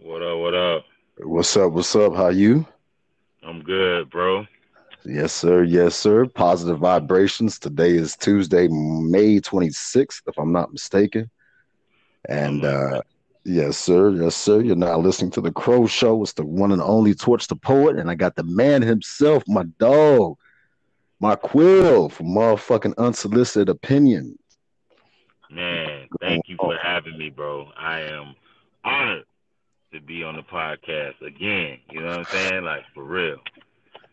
What up? What up? What's up? What's up? How you? I'm good, bro. Yes, sir. Yes, sir. Positive vibrations. Today is Tuesday, May 26th, if I'm not mistaken. And uh yes, sir. Yes, sir. You're now listening to the Crow Show. It's the one and only Torch the Poet, and I got the man himself, my dog, Marquil for motherfucking unsolicited opinion. Man, thank you for having me, bro. I am honored to be on the podcast again. You know what I'm saying? Like for real.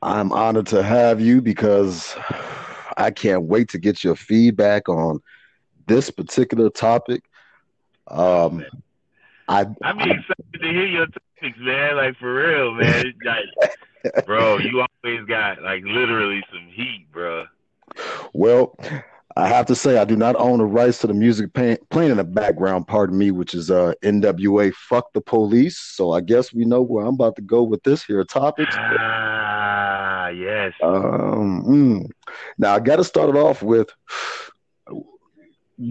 I'm honored to have you because I can't wait to get your feedback on this particular topic. Um, I I'm excited to hear your topics, man. Like for real, man. Like, bro, you always got like literally some heat, bro. Well, I have to say I do not own the rights to the music pay- playing in the background. Pardon me, which is uh NWA. Fuck the police. So I guess we know where I'm about to go with this here topic. Ah, yes. Um, mm. Now I got to start it off with,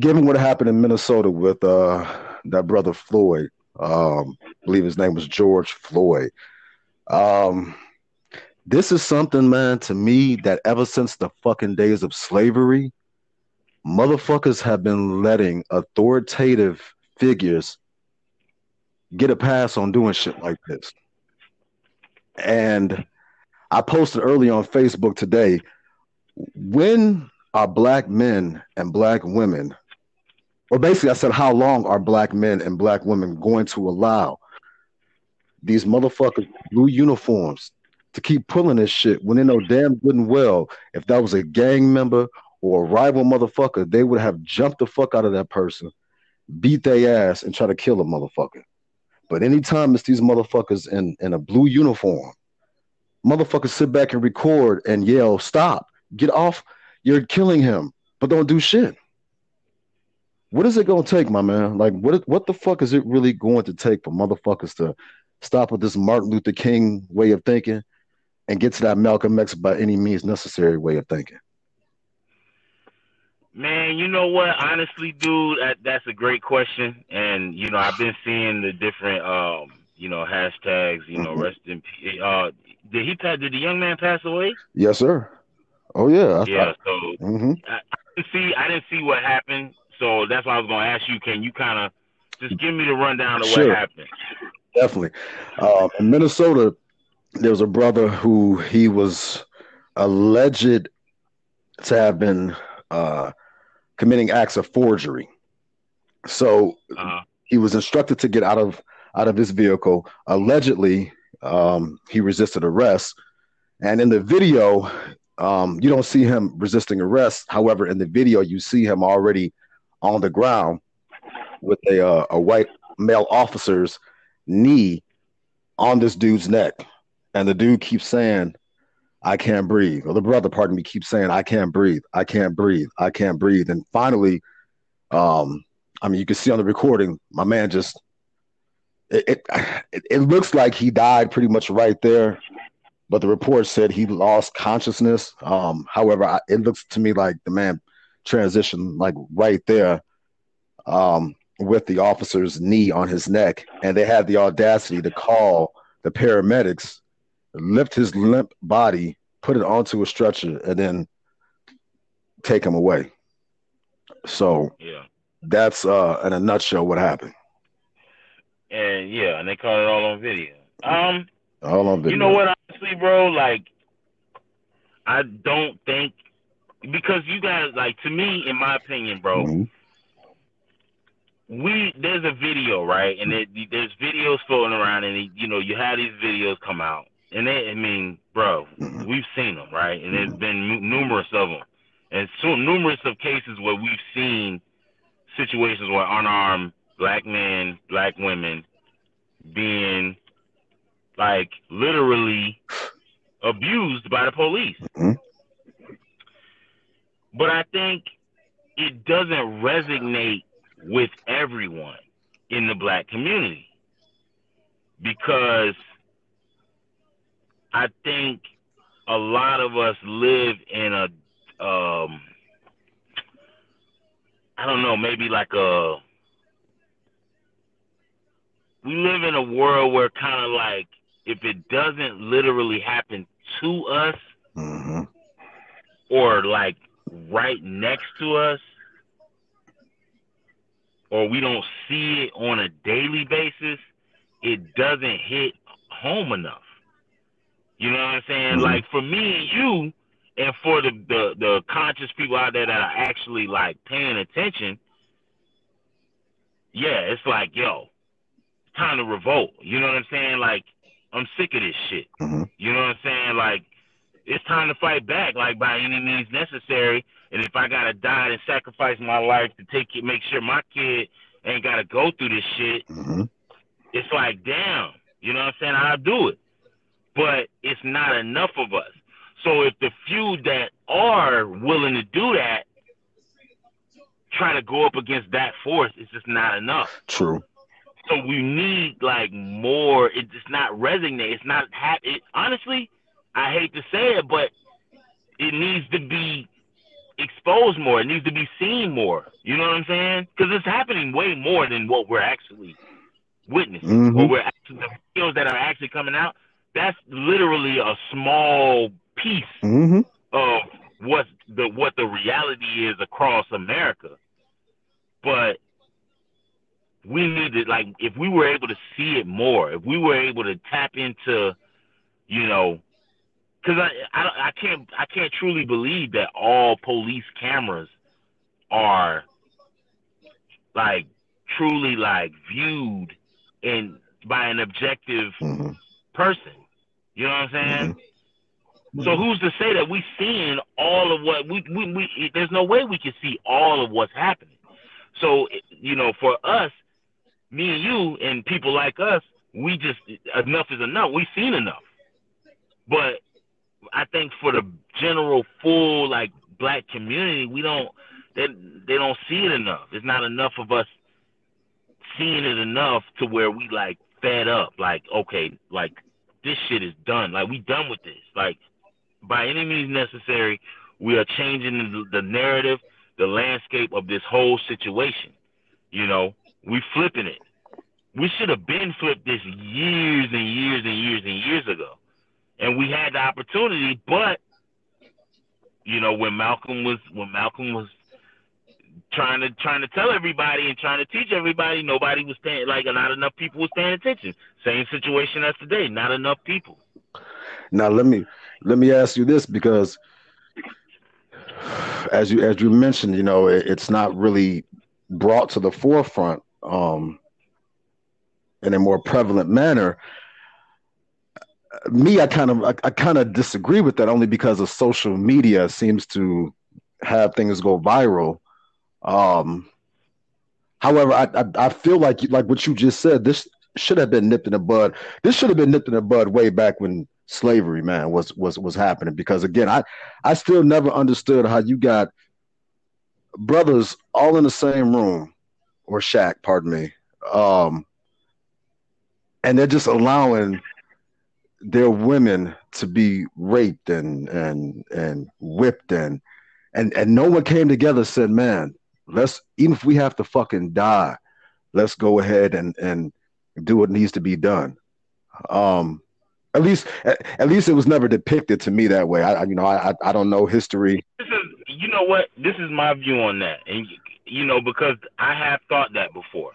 given what happened in Minnesota with uh that brother Floyd. Um, I believe his name was George Floyd. Um, this is something, man, to me that ever since the fucking days of slavery, motherfuckers have been letting authoritative figures get a pass on doing shit like this. And I posted early on Facebook today when are black men and black women, or basically, I said, how long are black men and black women going to allow these motherfuckers blue uniforms to keep pulling this shit when they know damn good and well if that was a gang member or a rival motherfucker, they would have jumped the fuck out of that person, beat their ass, and try to kill a motherfucker. But anytime it's these motherfuckers in, in a blue uniform, motherfuckers sit back and record and yell, stop, get off, you're killing him, but don't do shit. What is it gonna take, my man? Like what what the fuck is it really going to take for motherfuckers to stop with this Martin Luther King way of thinking and get to that Malcolm X by any means necessary way of thinking? Man, you know what? Honestly, dude, that, that's a great question. And you know, I've been seeing the different, um, you know, hashtags. You know, Mhm. rest in peace. Uh, did he pass? Did the young man pass away? Yes, sir. Oh yeah. I- Yeah. So hmm I, I didn't see. I didn't see what happened. So that's why I was going to ask you. Can you kind of just give me the rundown of Sure. what happened? Definitely. Um, in Minnesota, there was a brother who he was alleged to have been uh, committing acts of forgery. So Uh, he was instructed to get out of out of his vehicle. Allegedly, um, he resisted arrest, and in the video, um, you don't see him resisting arrest. However, in the video, you see him already on the ground with a uh, a white male officer's knee on this dude's neck, and the dude keeps saying, "I can't breathe." Or the brother, pardon me, keeps saying, "I can't breathe. I can't breathe. I can't breathe." And finally, um, I mean, you can see on the recording, my man just it, it it looks like he died pretty much right there, but the report said he lost consciousness. Um, however, I, it looks to me like the man transitioned like right there, um, with the officer's knee on his neck, and they had the audacity to call the paramedics, lift his limp body, put it onto a stretcher, and then take him away. So yeah. that's uh in a nutshell what happened. And yeah, and they caught it all on video. Um. All on video. You know what? Honestly, bro, like I don't think because you guys like to me, in my opinion, bro. Mhm. We there's a video right, and it, there's videos floating around, and you know you have these videos come out, and they, I mean, bro, Mhm. we've seen them right, and there's been numerous of them, and so numerous of cases where we've seen situations where unarmed black men, black women being like literally abused by the police. Mhm. But I think it doesn't resonate with everyone in the black community because I think a lot of us live in a um I don't know, maybe like a we live in a world where kind of like if it doesn't literally happen to us hmm or like right next to us or we don't see it on a daily basis, it doesn't hit home enough. You know what I'm saying? Mhm. Like for me and you, and for the, the the conscious people out there that are actually like paying attention, yeah, it's like yo, it's time to revolt. You know what I'm saying? Like I'm sick of this shit. Mhm. You know what I'm saying? Like it's time to fight back, like by any means necessary. And if I gotta die and sacrifice my life to take it, make sure my kid ain't gotta go through this shit, hmm it's like, damn, you know what I'm saying? I'll do it. But it's not enough of us. So if the few that are willing to do that try to go up against that force, it's just not enough. True. So we need like more. It's just not resonate. It's not ha- it, honestly. I hate to say it, but it needs to be exposed more. It needs to be seen more. You know what I'm saying? Because it's happening way more than what we're actually witnessing, Mhm. or we're actually, the videos that are actually coming out. That's literally a small piece hmm of what the what the reality is across America. But we need to like if we were able to see it more, if we were able to tap into, you know, because I I, I can't I can't truly believe that all police cameras are like truly like viewed in by an objective hmm person. You know what I'm saying? Mm-hmm. So mm-hmm. who's to say that we seeing all of what we, we we there's no way we can see all of what's happening. So you know, for us, me and you and people like us, we just enough is enough. We've seen enough. But I think for the general full like black community, we don't they they don't see it enough. It's not enough of us seeing it enough to where we like fed up. Like, okay, like this shit is done. Like we done with this. Like by any means necessary, we are changing the, the narrative, the landscape of this whole situation. You know, we flipping it. We should have been flipped this years and years and years and years ago, and we had the opportunity. But you know, when Malcolm was when Malcolm was trying to trying to tell everybody and trying to teach everybody, nobody was paying. Like not enough people was paying attention. Same situation as today. Not enough people. Now let me let me ask you this because as you as you mentioned, you know, it, it's not really brought to the forefront um, in a more prevalent manner. Me, I kind of I, I kind of disagree with that only because of social media seems to have things go viral. Um, however, I, I I feel like like what you just said. This should have been nipped in the bud. This should have been nipped in the bud way back when slavery, man, was was was happening. Because again, I I still never understood how you got brothers all in the same room or shack, pardon me, um, and they're just allowing their women to be raped and and and whipped and and and no one came together said, man, let's even if we have to fucking die, let's go ahead and and do what needs to be done. Um, at least at, at least it was never depicted to me that way. I I- you know I I, I don't know history. This is, you know what? This is my view on that, and you know because I have thought that before,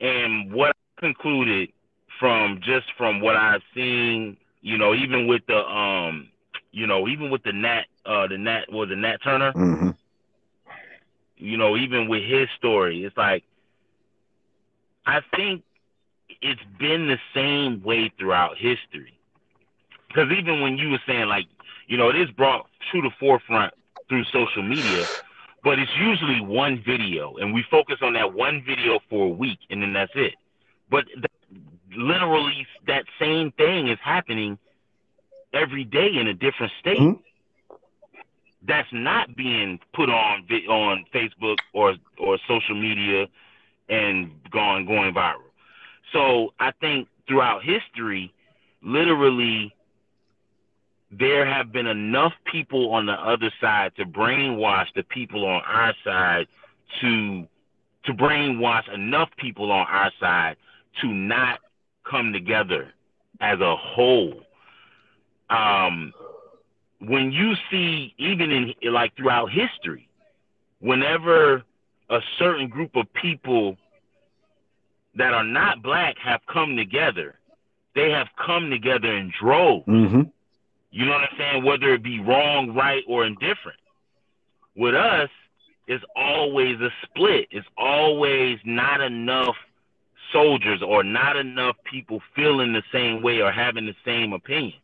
and what I concluded from just from what I've seen, you know, even with the um, you know, even with the Nat, uh, the Nat was the Nat Turner, hmm you know, even with his story, it's like I think it's been the same way throughout history. Because even when you were saying like, you know, it is brought to the forefront through social media, but it's usually one video, and we focus on that one video for a week, and then that's it. But literally, that same thing is happening every day in a different state. Mhm. That's not being put on on Facebook or or social media and going going viral. So I think throughout history, literally, there have been enough people on the other side to brainwash the people on our side to to brainwash enough people on our side to not come together as a whole. Um, when you see, even in like throughout history, whenever a certain group of people that are not black have come together, they have come together in droves. Mm-hmm. You know what I'm saying? Whether it be wrong, right, or indifferent. With us, it's always a split. It's always not enough soldiers or not enough people feeling the same way or having the same opinion.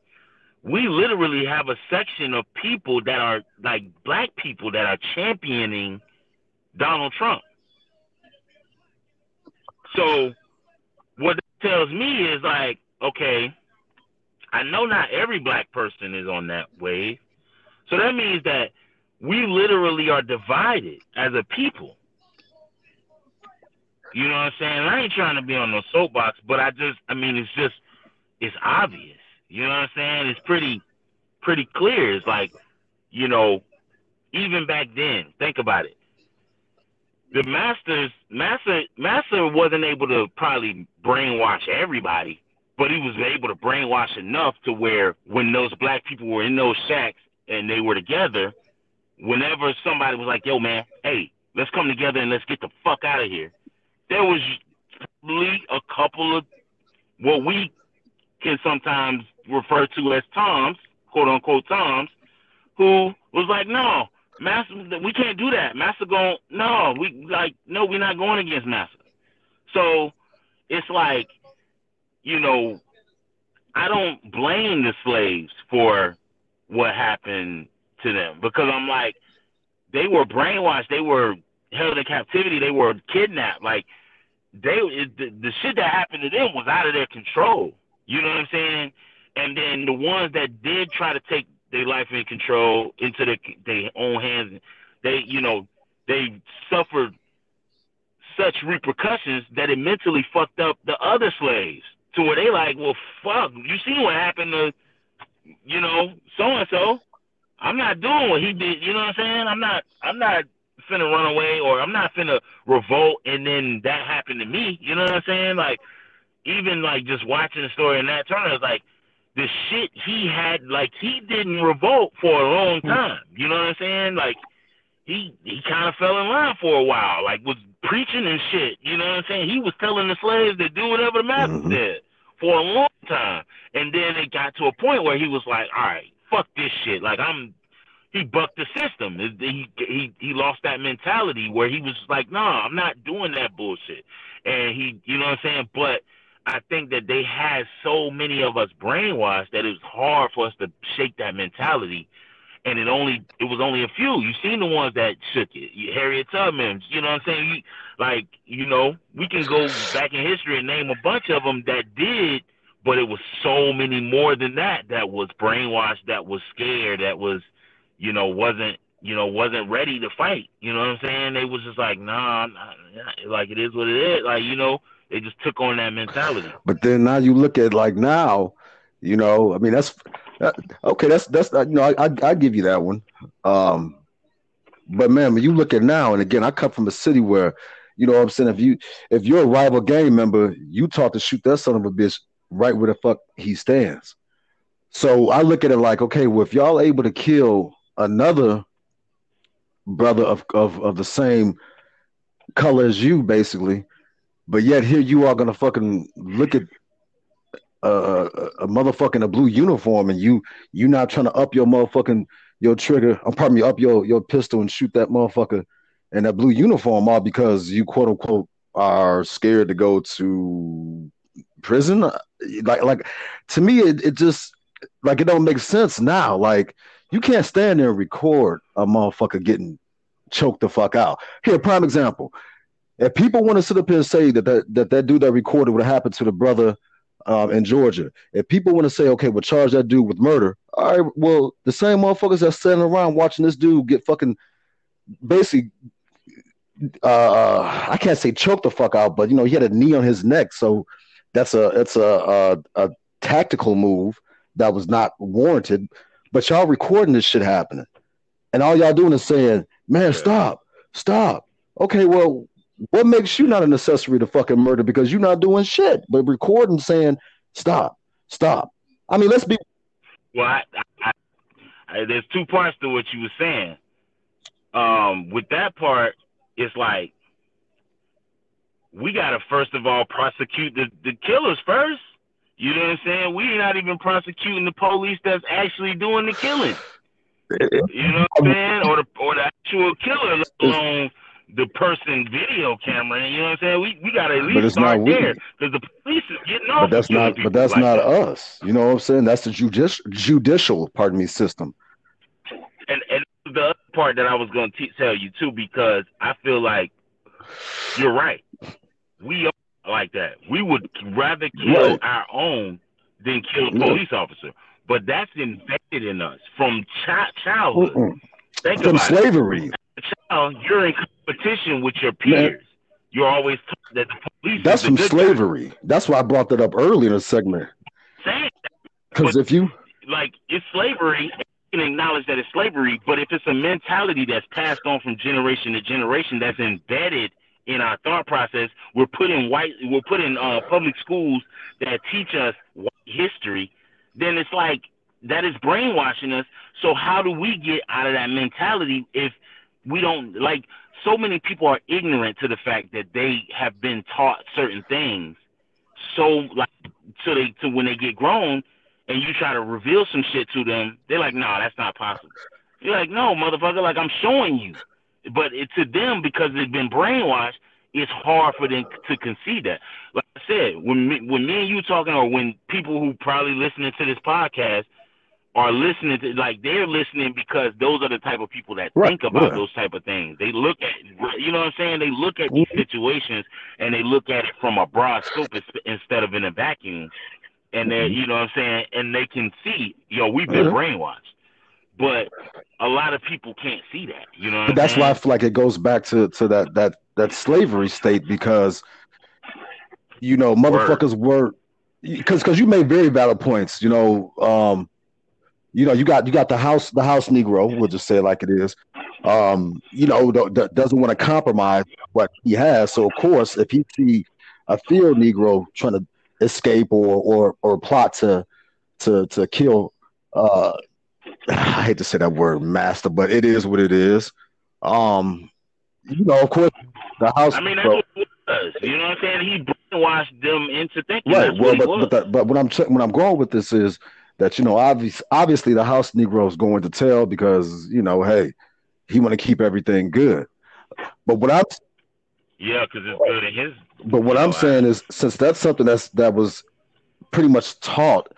We literally have a section of people that are like black people that are championing Donald Trump. So what it tells me is like, okay, I know not every black person is on that wave. So that means that we literally are divided as a people. You know what I'm saying? I ain't trying to be on no soapbox, but I just, I mean, it's just, it's obvious. You know what I'm saying? It's pretty, pretty clear. It's like, you know, even back then, think about it. The masters, master, master wasn't able to probably brainwash everybody, but he was able to brainwash enough to where when those black people were in those shacks and they were together, whenever somebody was like, "Yo, man, hey, let's come together and let's get the fuck out of here," there was probably a couple of what we can sometimes refer to as Toms, quote unquote Toms, who was like, "No, Master, we can't do that. Master going, no, we like, no, we're not going against Master." So it's like, you know, I don't blame the slaves for what happened to them because I'm like, they were brainwashed, they were held in captivity, they were kidnapped. Like they, the, the shit that happened to them was out of their control. You know what I'm saying? And then the ones that did try to take their life in control into their, own hands, they, you know, they suffered such repercussions that it mentally fucked up the other slaves to where they like, well, fuck, you see what happened to, you know, so and so. I'm not doing what he did. You know what I'm saying? I'm not. I'm not finna run away or I'm not finna revolt and then that happened to me. You know what I'm saying? Like even like just watching the story in Nat Turner, it's like the shit he had. Like he didn't revolt for a long hmm. time. You know what I'm saying? Like he he kind of fell in line for a while. Like was preaching and shit. You know what I'm saying? He was telling the slaves to do whatever the master mm-hmm. did for a long time. And then it got to a point where he was like, all right, fuck this shit. Like I'm, he bucked the system. He he he lost that mentality where he was like, no, nah, I'm not doing that bullshit. And he, you know what I'm saying? But I think that they had so many of us brainwashed that it was hard for us to shake that mentality. And it only it was only a few. You seen the ones that shook it. Harriet Tubman. You know what I'm saying? Like you know, we can go back in history and name a bunch of them that did but it was so many more than that that was brainwashed, that was scared, that was, you know, wasn't you know wasn't ready to fight. You know what I'm saying? They was just like, nah, nah, like it is what it is. Like you know, they just took on that mentality. But then now you look at like now, you know, I mean that's that, okay. That's that's you know I, I I give you that one. Um, but man, when you look at now, and again, I come from a city where, you know, what I'm saying if you if you're a rival gang member, you taught to shoot that son of a bitch right where the fuck he stands. So I look at it like, okay, well, if y'all able to kill another brother of, of, of the same color as you, basically, but yet here you are gonna fucking look at a, motherfucking a blue uniform and you you not trying to up your motherfucking your trigger, I'm pardon me, up your your pistol and shoot that motherfucker in that blue uniform all because you quote unquote are scared to go to prison. Like like to me, it, it just like it don't make sense now. Like you can't stand there and record a motherfucker getting choked the fuck out. Here, prime example. If people want to sit up here and say that that, that, that dude that recorded what happened to the brother um, in Georgia, if people want to say, okay, we'll charge that dude with murder, all right, well, the same motherfuckers that's standing around watching this dude get fucking basically, uh, uh, I can't say choke the fuck out, but you know, he had a knee on his neck, so that's a it's a, a, a tactical move that was not warranted. But y'all recording this shit happening, and all y'all doing is saying, "Man, stop, stop." Okay, well, what makes you not an accessory to fucking murder because you're not doing shit but recording saying stop, stop. I mean, let's be. Well, I, I, I, there's two parts to what you were saying. Um, with that part, it's like we gotta first of all prosecute the, the killers first. You know what I'm saying? We're not even prosecuting the police that's actually doing the killing. You know what I'm saying? Or the or the actual killer, let alone the person video camera. You know what I'm saying? We we gotta at least start not there because the police is getting off. But that's not. But that's like not that. us. You know what I'm saying? That's the judicial judicial, pardon me, system. And and the other part that I was going to tell you too, because I feel like you're right. We are like that. We would rather kill right. our own than kill a police yeah. officer. But that's embedded in us from childhood. From slavery. Child, you're in competition with your peers. Man. You're always taught that the police. That's from slavery. That's why I brought that up early in the segment. Because if you like, it's slavery. You can acknowledge that it's slavery, but if it's a mentality that's passed on from generation to generation, that's embedded in our thought process. We're putting white. We're putting uh, public schools that teach us white history. Then it's like that is brainwashing us. So how do we get out of that mentality if we don't like? So many people are ignorant to the fact that they have been taught certain things. So like, so they so when they get grown, and you try to reveal some shit to them, they're like, "No, nah, that's not possible." You're like, "No, motherfucker! Like I'm showing you." But it, to them, because they've been brainwashed, it's hard for them to concede that. Like I said, when me, when me and you talking, or when people who probably listening to this podcast are listening to, like they're listening because those are the type of people that right. think about those type of things. They look at, you know what I'm saying? They look at these situations and they look at it from a broad scope instead of in a vacuum. And they, mm-hmm. you know what I'm saying? And they can see, yo, we've been mm-hmm. brainwashed but a lot of people can't see that. You know, but that's why I feel like it goes back to to that that that slavery state because you know motherfuckers Word. were because because you made very valid points. You know, um, you know you got you got the house the house Negro. We'll just say it like it is. Um, you know, doesn't want to compromise what he has. So of course, if he see a field Negro trying to escape or or or plot to to to kill uh I hate to say that word master, but it is what it is. Um, you know, of course, the house. I mean, that's what it was. You know what I'm saying? He brainwashed them into thinking. Right. well, but but, the, but what I'm what I'm going with this is that you know, obviously, obviously, the house Negro is going to tell because you know, hey, he want to keep everything good. But what I'm yeah, because it's good in his. But what I'm saying is, since that's something that's that was pretty much taught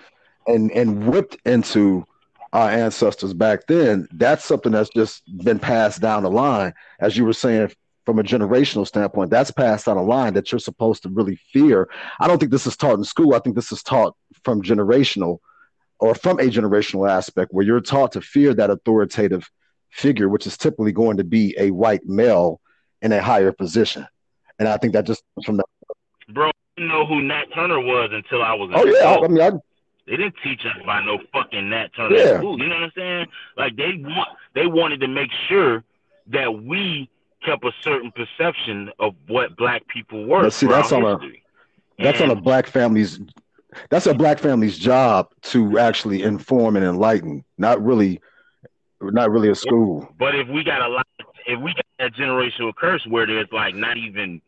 and and whipped into our ancestors back then, that's something that's just been passed down the line. As you were saying, from a generational standpoint, that's passed down the line that you're supposed to really fear. I don't think this is taught in school. I think this is taught from generational or from a generational aspect where you're taught to fear that authoritative figure, which is typically going to be a white male in a higher position. And I think that just from the bro, I didn't know who Nat Turner was until I was. Oh yeah, I mean, I, they didn't teach us by no fucking Nat Turner yeah. school. You know what I'm saying? Like they want, they wanted to make sure that we kept a certain perception of what black people were. But see, that's on history. a that's and, on a black family's that's a black family's job to actually inform and enlighten, not really not really a school. But if we got a lot if we got that generational curse where there's like not even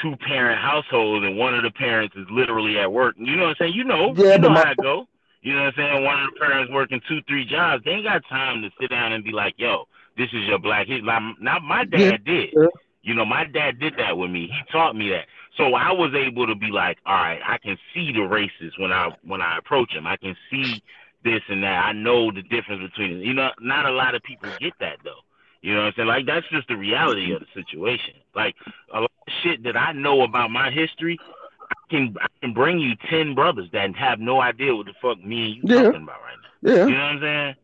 two parent households and one of the parents is literally at work. You know what I'm saying? You know, yeah, you know my, how it go. You know what I'm saying? One of the parents working two, three jobs. They ain't got time to sit down and be like, "Yo, this is your black history." Now, my dad yeah. did. You know, my dad did that with me. He taught me that. So I was able to be like, all right, I can see the races when I when I approach him. I can see this and that. I know the difference between them. You know, not a lot of people get that though. You know what I'm saying? Like that's just the reality of the situation. Like a lot of shit that I know about my history, I can I can bring you ten brothers that have no idea what the fuck me and you yeah. talking about right now. Yeah. You know what I'm saying?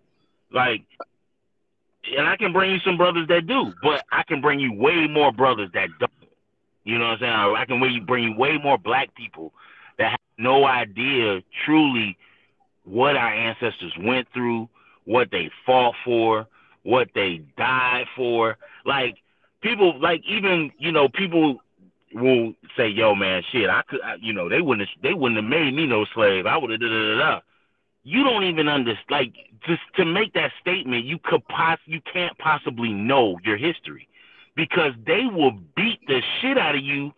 Like and I can bring you some brothers that do, but I can bring you way more brothers that don't. You know what I'm saying? I can bring you way more black people that have no idea truly what our ancestors went through, what they fought for, what they died for. Like people like even you know people will say, "Yo, man, shit, I could, I, you know, they wouldn't, they wouldn't have made me no slave. I would have da da da." You don't even understand. Like, just to make that statement, you could poss, you can't possibly know your history, because they will beat the shit out of you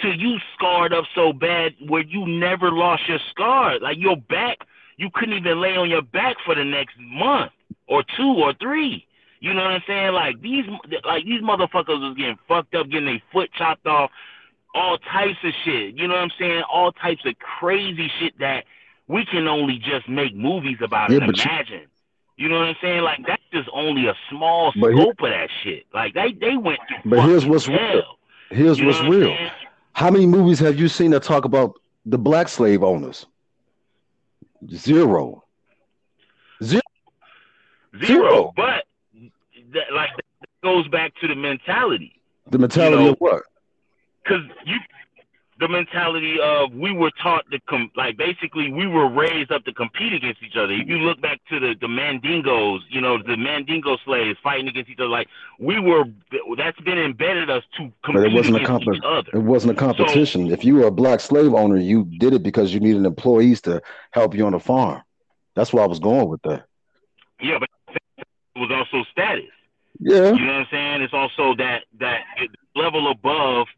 till you scarred up so bad where you never lost your scar. Like your back, you couldn't even lay on your back for the next month or two or three. You know what I'm saying? Like these, like these motherfuckers was getting fucked up, getting their foot chopped off, all types of shit. You know what I'm saying? All types of crazy shit that we can only just make movies about yeah, and imagine. You, know what I'm saying? Like that's just only a small scope of that shit. Like they they went through. But here's what's hell. real. Here's you what's real. What How many movies have you seen that talk about the black slave owners? Zero. Zero. Zero. Zero. But that like that goes back to the mentality. The mentality you know? of what? Because you, the mentality of we were taught to come, like basically we were raised up to compete against each other. If you look back to the the Mandingos, you know the Mandingo slaves fighting against each other, like we were. That's been embedded us to compete but it wasn't against a comp- each other. It wasn't a competition. So, if you were a black slave owner, you did it because you needed employees to help you on the farm. That's where I was going with that. Yeah, but it was also status. Yeah. You know what I'm saying? It's also that that level above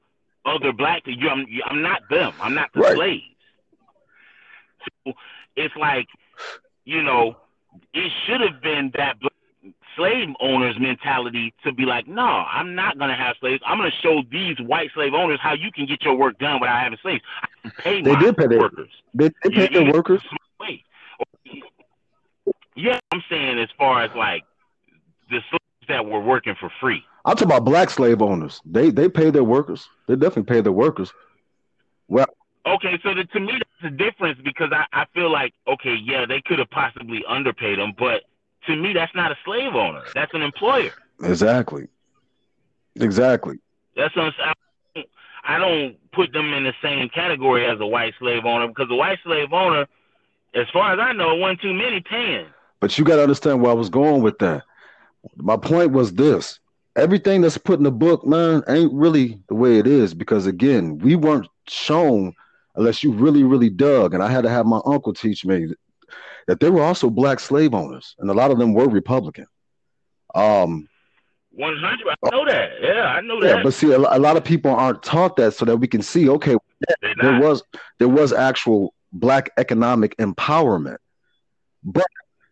Oh, other black people. I'm, I'm not them. I'm not the right. slaves. So it's like, you know, it should have been that slave owners mentality to be like, no, I'm not gonna have slaves. I'm gonna show these white slave owners how you can get your work done without having slaves. I pay they did pay their workers. They, they paid their workers. Yeah, I'm saying as far as like the slaves that were working for free. I'm talking about black slave owners. They they pay their workers. They definitely pay their workers. Well, okay, so the, to me that's the difference because I, I feel like okay, yeah, they could have possibly underpaid them, but to me that's not a slave owner. That's an employer. Exactly. Exactly. That's what I don't, I don't put them in the same category as a white slave owner because a white slave owner, as far as I know, one too many paying. But you got to understand where I was going with that my point was this everything that's put in the book, man, ain't really the way it is because again, we weren't shown unless you really, really dug. And I had to have my uncle teach me that there were also black slave owners, and a lot of them were Republican. Um, one hundred, I know that. Yeah, I know that. Yeah, but see, a, a, lot of people aren't taught that, so that we can see. Okay, there was there was actual black economic empowerment, but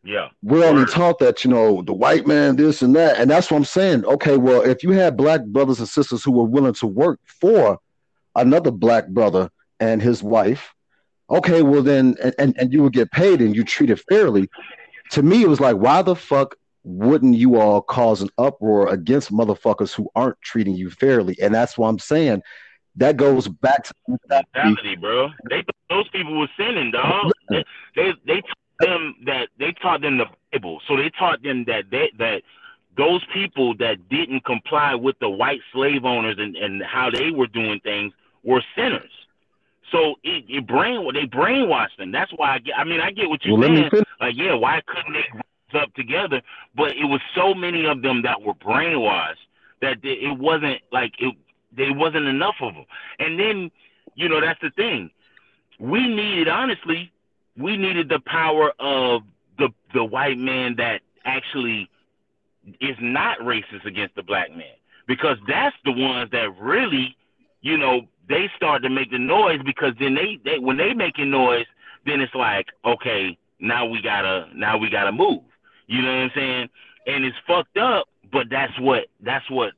yeah. We're only taught that, you know, the white man, this and that. And that's what I'm saying. Okay, well, if you had black brothers and sisters who were willing to work for another black brother and his wife, okay, well then and, and you would get paid and you treated fairly. To me, it was like, why the fuck wouldn't you all cause an uproar against motherfuckers who aren't treating you fairly? And that's what I'm saying. That goes back to mentality, bro. They those people were sinning, dog. They they, they them that they taught them the Bible. So they taught them that they, that those people that didn't comply with the white slave owners and, and how they were doing things were sinners. So it, it brain they brainwashed them. That's why I get. I mean, I get what you're well, saying. Like, yeah, why couldn't they up together? But it was so many of them that were brainwashed that they, it wasn't like it. There wasn't enough of them. And then, you know, that's the thing. We needed honestly we needed the power of the the white man that actually is not racist against the black man. Because that's the ones that really you know they start to make the noise because then they, they when they making noise then it's like okay now we gotta now we gotta move. You know what i'm saying? And it's fucked up but that's what that's what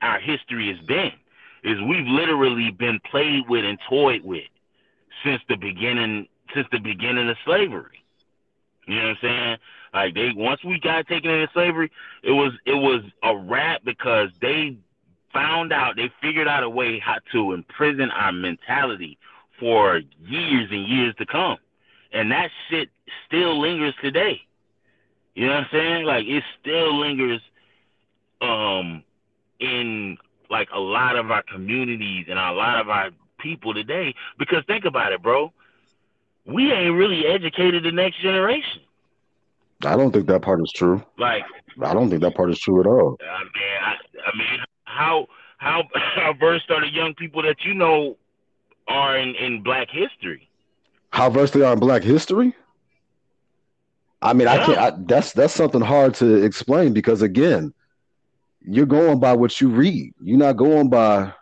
our history has been is we've literally been played with and toyed with since the beginning since the beginning of slavery. You know what I'm saying? Like they once we got taken into slavery, it was it was a wrap because they found out they figured out a way how to imprison our mentality for years and years to come. And that shit still lingers today. You know what I'm saying? Like it still lingers um in like a lot of our communities and a lot of our people today because think about it, bro we ain't really educated the next generation. I don't think that part is true. Like, I don't think that part is true at all. I mean, I, I mean, how how how versed are the young people that you know are in in Black history? How versed they are in Black history? I mean, yeah. I can't. I, that's that's something hard to explain because again, you're going by what you read. You're not going by.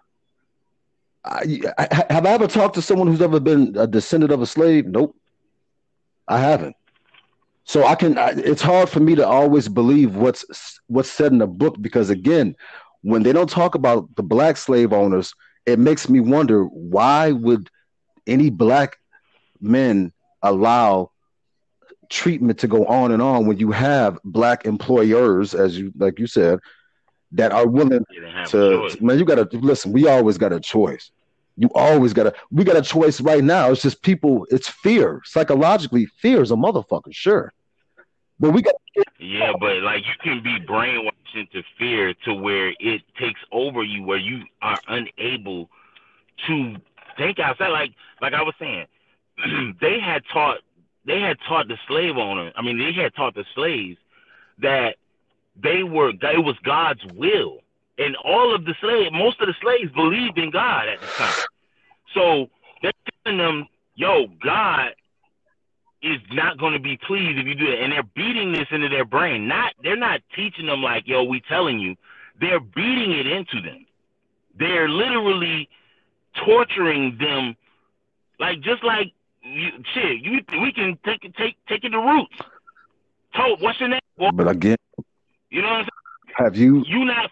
I, I, have I ever talked to someone who's ever been a descendant of a slave? Nope, I haven't. So I can. I, it's hard for me to always believe what's what's said in the book because again, when they don't talk about the black slave owners, it makes me wonder why would any black men allow treatment to go on and on when you have black employers, as you like you said, that are willing to man, you gotta listen, we always got a choice. You always gotta. we got a choice right now. It's just people, it's fear. Psychologically, fear is a motherfucker, sure. But we got Yeah, but like you can be brainwashed into fear to where it takes over you where you are unable to think outside. Like like I was saying, they had taught they had taught the slave owner, I mean, they had taught the slaves that they were, it was God's will. And all of the slaves, most of the slaves believed in God at the time. So they're telling them, yo, God is not going to be pleased if you do it. And they're beating this into their brain. Not, they're not teaching them like, yo, we telling you. They're beating it into them. They're literally torturing them, like just like you, shit, you we can take take take it to roots. Told, what's your name? Boy? But again, you know what I'm saying? Have you? You not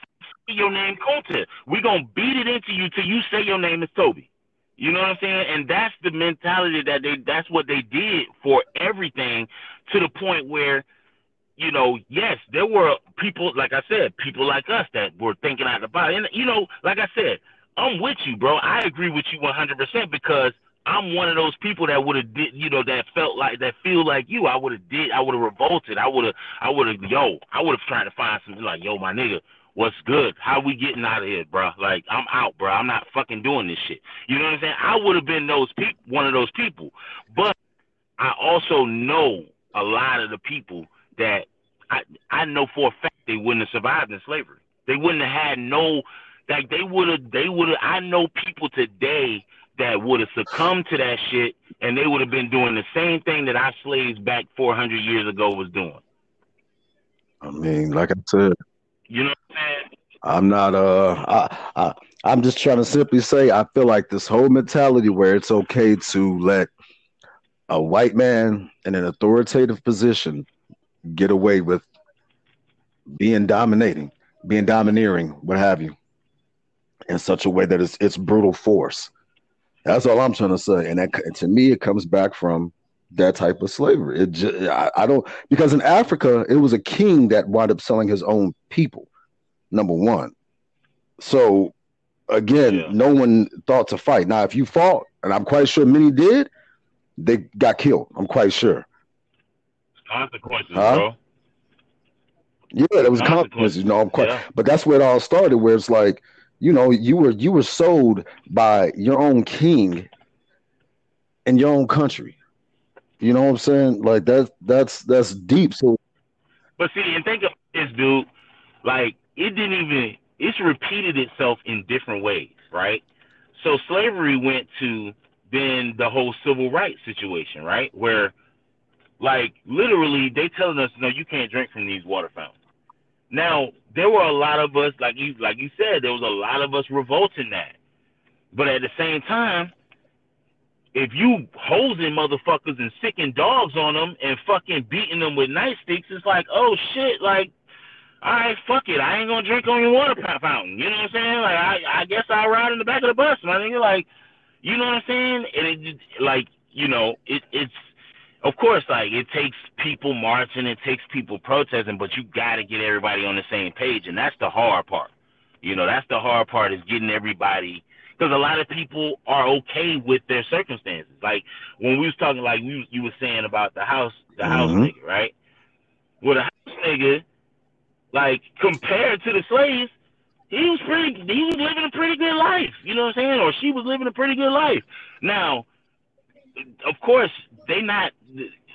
your name Kunta. We gonna beat it into you till you say your name is Toby. You know what I'm saying? And that's the mentality that they that's what they did for everything to the point where, you know, yes, there were people like I said, people like us that were thinking out of the box. And you know, like I said, I'm with you, bro. I agree with you 100% because I'm one of those people that would have did, you know, that felt like that feel like you. I would have did, I would have revolted. I would have, I would have, yo, I would have tried to find something like, yo, my nigga, what's good? How we getting out of here, bro? Like, I'm out, bro. I'm not fucking doing this shit. You know what I'm saying? I would have been those people, one of those people. But I also know a lot of the people that I, I know for a fact they wouldn't have survived in slavery. They wouldn't have had no, like they would have, they would have. I know people today that would have succumbed to that shit and they would have been doing the same thing that our slaves back 400 years ago was doing. I mean, like I said, you know what I'm saying? I'm not uh I, I I'm just trying to simply say I feel like this whole mentality where it's okay to let a white man in an authoritative position get away with being dominating, being domineering, what have you, in such a way that it's it's brutal force. That's all I'm trying to say. And that, to me, it comes back from that type of slavery. It just, I, I, don't because in Africa it was a king that wound up selling his own people. Number one. So again, yeah. no one thought to fight. Now, if you fought, and I'm quite sure many did, they got killed. I'm quite sure. Consequences, huh? bro. Yeah, there was consequences. you know, I'm quite, yeah. but that's where it all started. Where it's like you know you were you were sold by your own king in your own country you know what i'm saying? Like that's that's that's deep. So but see and think of this dude. Like it didn't even it's repeated itself in different ways right? So slavery went to then the whole civil rights situation right? Where like literally they telling us no you can't drink from these water fountains. Now, there were a lot of us, like you like you said, there was a lot of us revolting that. But at the same time, if you hosing motherfuckers and sicking dogs on them and fucking beating them with nightsticks, it's like, oh shit, like, all right, fuck it, I ain't gonna drink on your water fountain. You know what I'm saying? Like, I, I guess I'll ride in the back of the bus, my nigga. Like, you know what I'm saying? And it, like, you know, it, it's of course, like it takes people marching, it takes people protesting, but you got to get everybody on the same page, and that's the hard part. You know, that's the hard part is getting everybody because a lot of people are okay with their circumstances. Like when we was talking, like you you were saying about the house, the mm-hmm. house nigga, right? Well, the house nigga, like compared to the slaves, he was pretty. He was living a pretty good life. You know what I'm saying? Or she was living a pretty good life. Now, of course, they not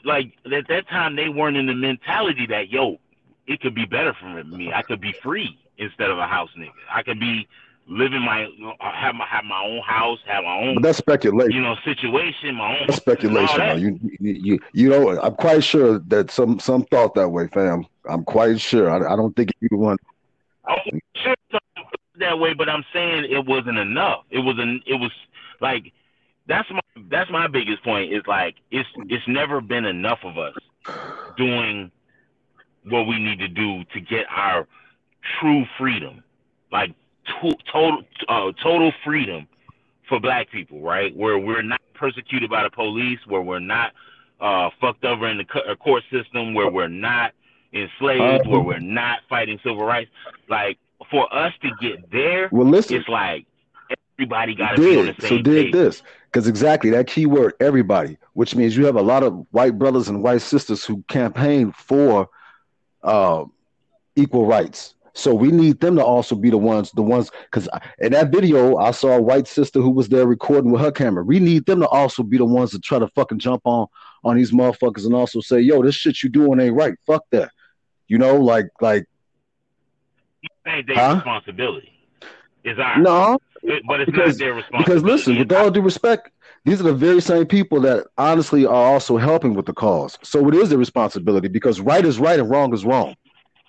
like at that time they weren't in the mentality that yo, it could be better for me. I could be free. instead of a house nigga. I could be living my have my have my own house, have my own. But that's speculation. You know, situation, my own. That's speculation. That. You, you you know, I'm quite sure that some some thought that way, fam. I'm quite sure. I, I don't think you want. I'm sure that way, but I'm saying it wasn't enough. It was an it was like that's my that's my biggest point. Is like it's it's never been enough of us doing what we need to do to get our true freedom, like to, total uh, total freedom for Black people, right? Where we're not persecuted by the police, where we're not uh, fucked over in the uh, court system, where we're not enslaved, where we're not fighting civil rights. Like for us to get there, well, listen, it's like everybody got to be on the same so did page. this because exactly that key word, everybody, which means you have a lot of white brothers and white sisters who campaign for uh, equal rights. So we need them to also be the ones, the ones, because in that video I saw a white sister who was there recording with her camera. We need them to also be the ones to try to fucking jump on on these motherfuckers and also say, "Yo, this shit you doing ain't right. Fuck that." You know, like like. Ain't their huh? responsibility. Is ours. No, but it's because, not their responsibility. Because listen, with all due respect, these are the very same people that honestly are also helping with the cause. So it is their responsibility because right is right and wrong is wrong.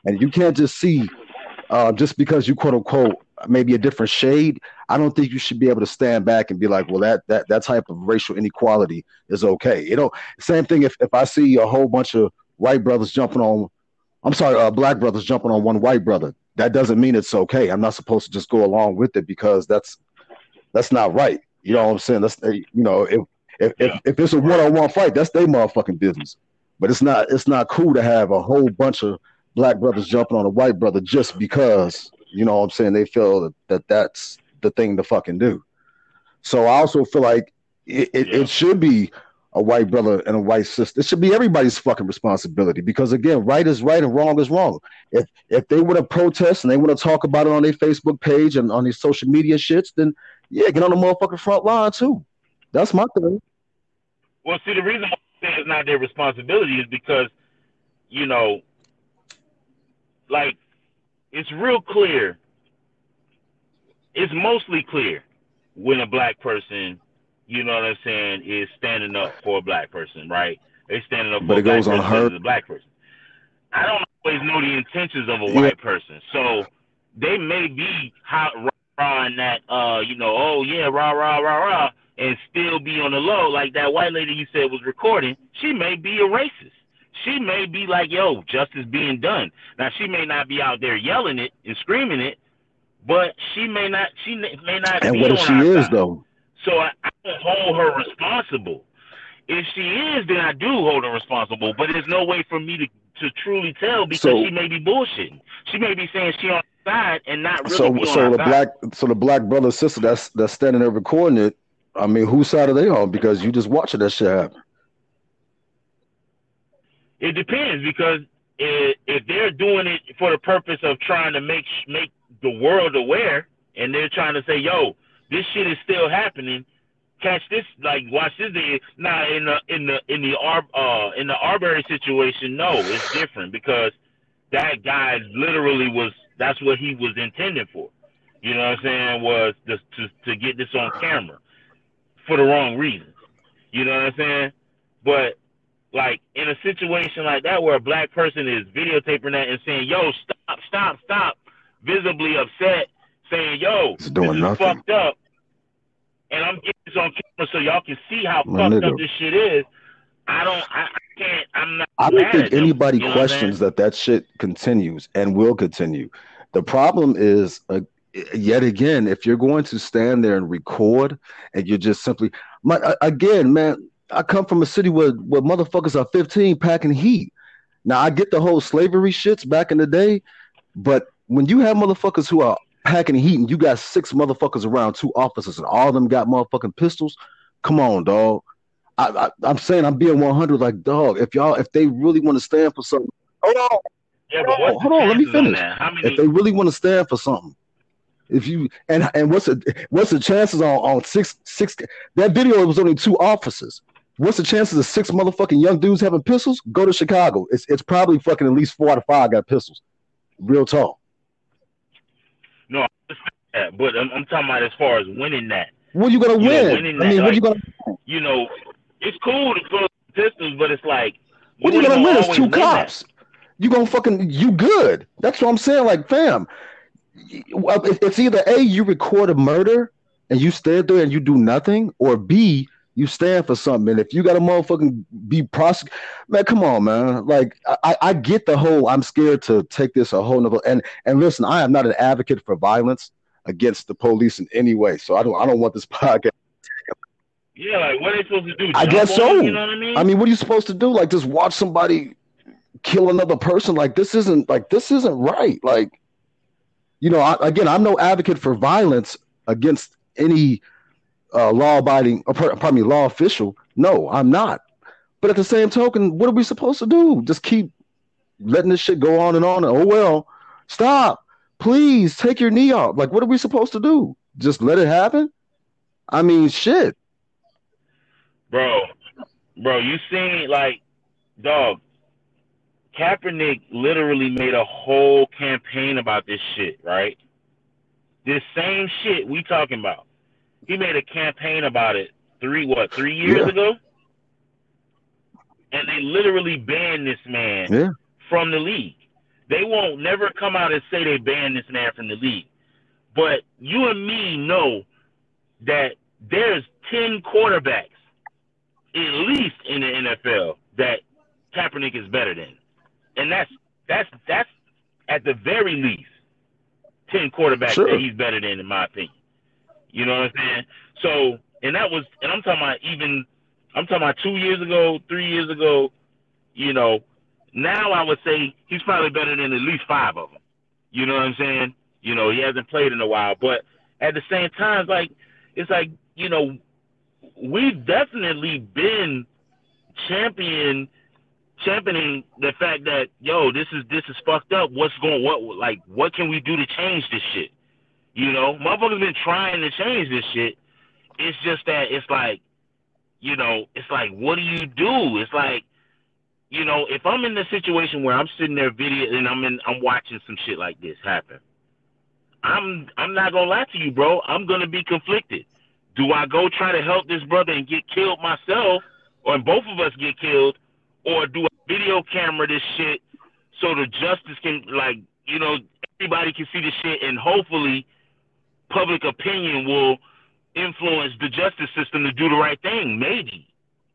And you can't just see uh, just because you quote unquote maybe a different shade. I don't think you should be able to stand back and be like, well, that that that type of racial inequality is okay. You know, same thing if if I see a whole bunch of white brothers jumping on, I'm sorry, uh, black brothers jumping on one white brother. That doesn't mean it's okay. I'm not supposed to just go along with it because that's that's not right. You know what I'm saying? That's you know if if yeah. if, if it's a one on one fight, that's their motherfucking business. But it's not it's not cool to have a whole bunch of black brothers jumping on a white brother just because you know what I'm saying they feel that, that that's the thing to fucking do. So I also feel like it, it, yeah. it should be a white brother and a white sister. It should be everybody's fucking responsibility because again, right is right and wrong is wrong. If if they want to protest and they want to talk about it on their Facebook page and on their social media shits, then yeah, get on the motherfucking front line too. That's my thing. Well, see, the reason it's not their responsibility is because, you know, like it's real clear. It's mostly clear when a black person, you know what I'm saying, is standing up for a black person, right? They're standing up for but a black person her. a black person. I don't always know the intentions of a yeah. white person, so they may be hot on that, uh, you know, oh yeah, rah rah rah rah, and still be on the low like that white lady you said was recording. She may be a racist. She may be like, yo, justice being done. Now she may not be out there yelling it and screaming it, but she may not. She may not. And what if she is side. though? So I, I don't hold her responsible. If she is, then I do hold her responsible. But there's no way for me to to truly tell because so, she may be bullshitting. She may be saying she on side and not really so so the side. black so the black brother sister that's that's standing there recording it. I mean, whose side are they on? Because you just watching that shit happen. It depends because if, they're doing it for the purpose of trying to make make the world aware, and they're trying to say, "Yo, this shit is still happening," catch this, like watch this. Now in the in the in the uh in the Arbery situation, no, it's different because that guy literally was that's what he was intended for. You know what I'm saying? Was to to, to get this on camera for the wrong reasons. You know what I'm saying? But like in a situation like that where a black person is videotaping that and saying, "Yo, stop, stop, stop," visibly upset, saying, "Yo, it's doing this is nothing. fucked up," and I'm getting this on camera so y'all can see how Man, fucked up this shit is. I don't. I, I can't. I'm not. I don't think anybody them, questions that that shit continues and will continue. The problem is, uh, yet again, if you're going to stand there and record and you're just simply, my, again, man, I come from a city where where motherfuckers are 15 packing heat. Now I get the whole slavery shits back in the day, but when you have motherfuckers who are packing heat and you got six motherfuckers around two officers and all of them got motherfucking pistols, come on, dog. I, I, am saying I'm being 100 like dog. If y'all if they really want to stand for something, hold on, yeah, hold on, hold on let me finish. On many... If they really want to stand for something, if you and and what's the what's the chances on on six six that video was only two officers. What's the chances of six motherfucking young dudes having pistols? Go to Chicago. It's it's probably fucking at least four out of five got pistols. Real talk. No, that, but I'm, I'm talking about as far as winning that. What are you gonna You know, win? winning I mean, that, what are you gonna You know, it's cool to go Pistons, but it's like what are you gonna win? It's two win that. cops. You gonna fucking you good? That's what I'm saying. Like, fam, it's either a you record a murder and you stand there and you do nothing, or b you stand for something. And if you got to motherfucking be prosecuted, man, come on, man. Like, I, I get the whole. I'm scared to take this a whole nother. And and listen, I am not an advocate for violence against the police in any way. So I don't I don't want this podcast. Yeah, like what are they supposed to do? I guess so. them, You know what I mean? I mean, what are you supposed to do? Like, just watch somebody kill another person? Like, this isn't like this isn't right. Like, you know, I, again, I'm no advocate for violence against any uh, law-abiding, uh, pardon me, law official. No, I'm not. But at the same token, what are we supposed to do? Just keep letting this shit go on and on? And, oh well, stop, please take your knee off. Like, what are we supposed to do? Just let it happen? I mean, shit. bro, bro, you seen like, dog. Kaepernick literally made a whole campaign about this shit, right? This same shit we talking about. He made a campaign about it three what three years Yeah. ago, and they literally banned this man Yeah. from the league. They won't never come out and say they banned this man from the league, but you and me know that there's ten quarterbacks at least in the NFL that Kaepernick is better than, and that's that's that's at the very least ten quarterbacks Sure. that he's better than, in my opinion. You know what I'm saying? So, and that was, and I'm talking about even, I'm talking about two years ago, three years ago. You know, now I would say he's probably better than at least five of them. You know what I'm saying? You know, he hasn't played in a while, but at the same time, like it's like you know, we've definitely been champion championing the fact that yo, this is this is fucked up. What's going what like what can we do to change this shit? You know, motherfuckers been trying to change this shit. It's just that it's like, you know, it's like what do you do? It's like, you know, if I'm in the situation where I'm sitting there video and I'm in I'm watching some shit like this happen. I'm I'm not gonna lie to you, bro. I'm gonna be conflicted. Do I go try to help this brother and get killed myself, or both of us get killed, or do I video camera this shit so the justice can like you know everybody can see the shit and hopefully public opinion will influence the justice system to do the right thing maybe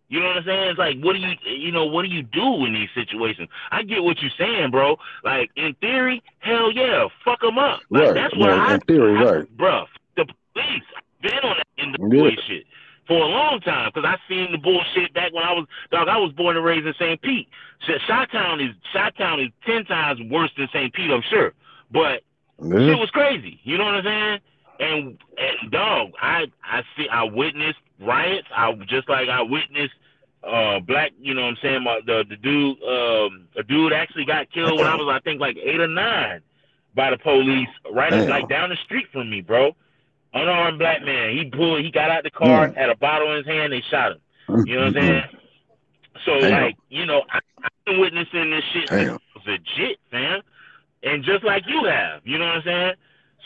you know what i'm saying it's like what do you you know what do you do in these situations i get what you're saying bro like in theory hell yeah fuck them up like, Right, that's what right, i in theory, I, right. bruh the police I've been on that in the Yeah. shit for a long time because I seen the bullshit back when I was dog. I was born and raised in St. Pete. Chi-Town is Chi-Town is ten times worse than St. Pete, I'm sure. But Yeah. shit was crazy. You know what I'm saying? And, and dog, I I see I witnessed riots. I just like I witnessed uh black. You know what I'm saying? My, the the dude um a dude actually got killed when I was I think like eight or nine by the police right like down the street from me, bro. Unarmed black man. He pulled. He got out the car, Mm. had a bottle in his hand. They shot him. You know what I'm saying? So Damn. like, you know, I, I've been witnessing this shit since Damn. I was legit, fam. And just like you have, you know what I'm saying?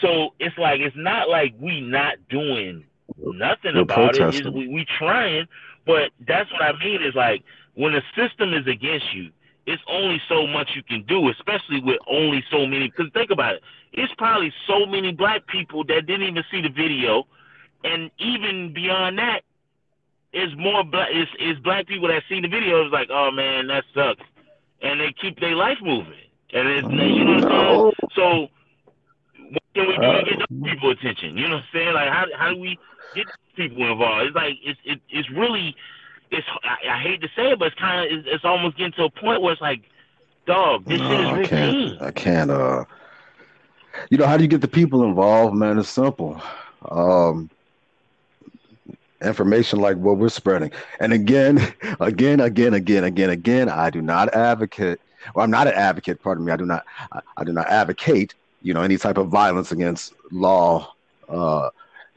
So it's like it's not like we not doing nothing We're about it. protesting. It's, we we trying, but that's what I mean is like when the system is against you, it's only so much you can do, especially with only so many. Because think about it, it's probably so many black people that didn't even see the video, and even beyond that, it's more black It's, is black people that see the video is like, oh man, that sucks, and they keep their life moving, and it's you know what I'm saying. So what can we do Uh, to get those people attention? You know what I'm saying? Like how how do we get people involved? It's like it's it, it's really it's I, I hate to say it, but it's kind of it's, it's almost getting to a point where it's like, dog, this shit is No, I routine. can't. I can't. Uh, you know, how do you get the people involved, man? It's simple. Um, information like what we're spreading. And again, again, again, again, again, again, I do not advocate, or I'm not an advocate. Pardon me. I do not. I, I do not advocate. You know, any type of violence against law uh,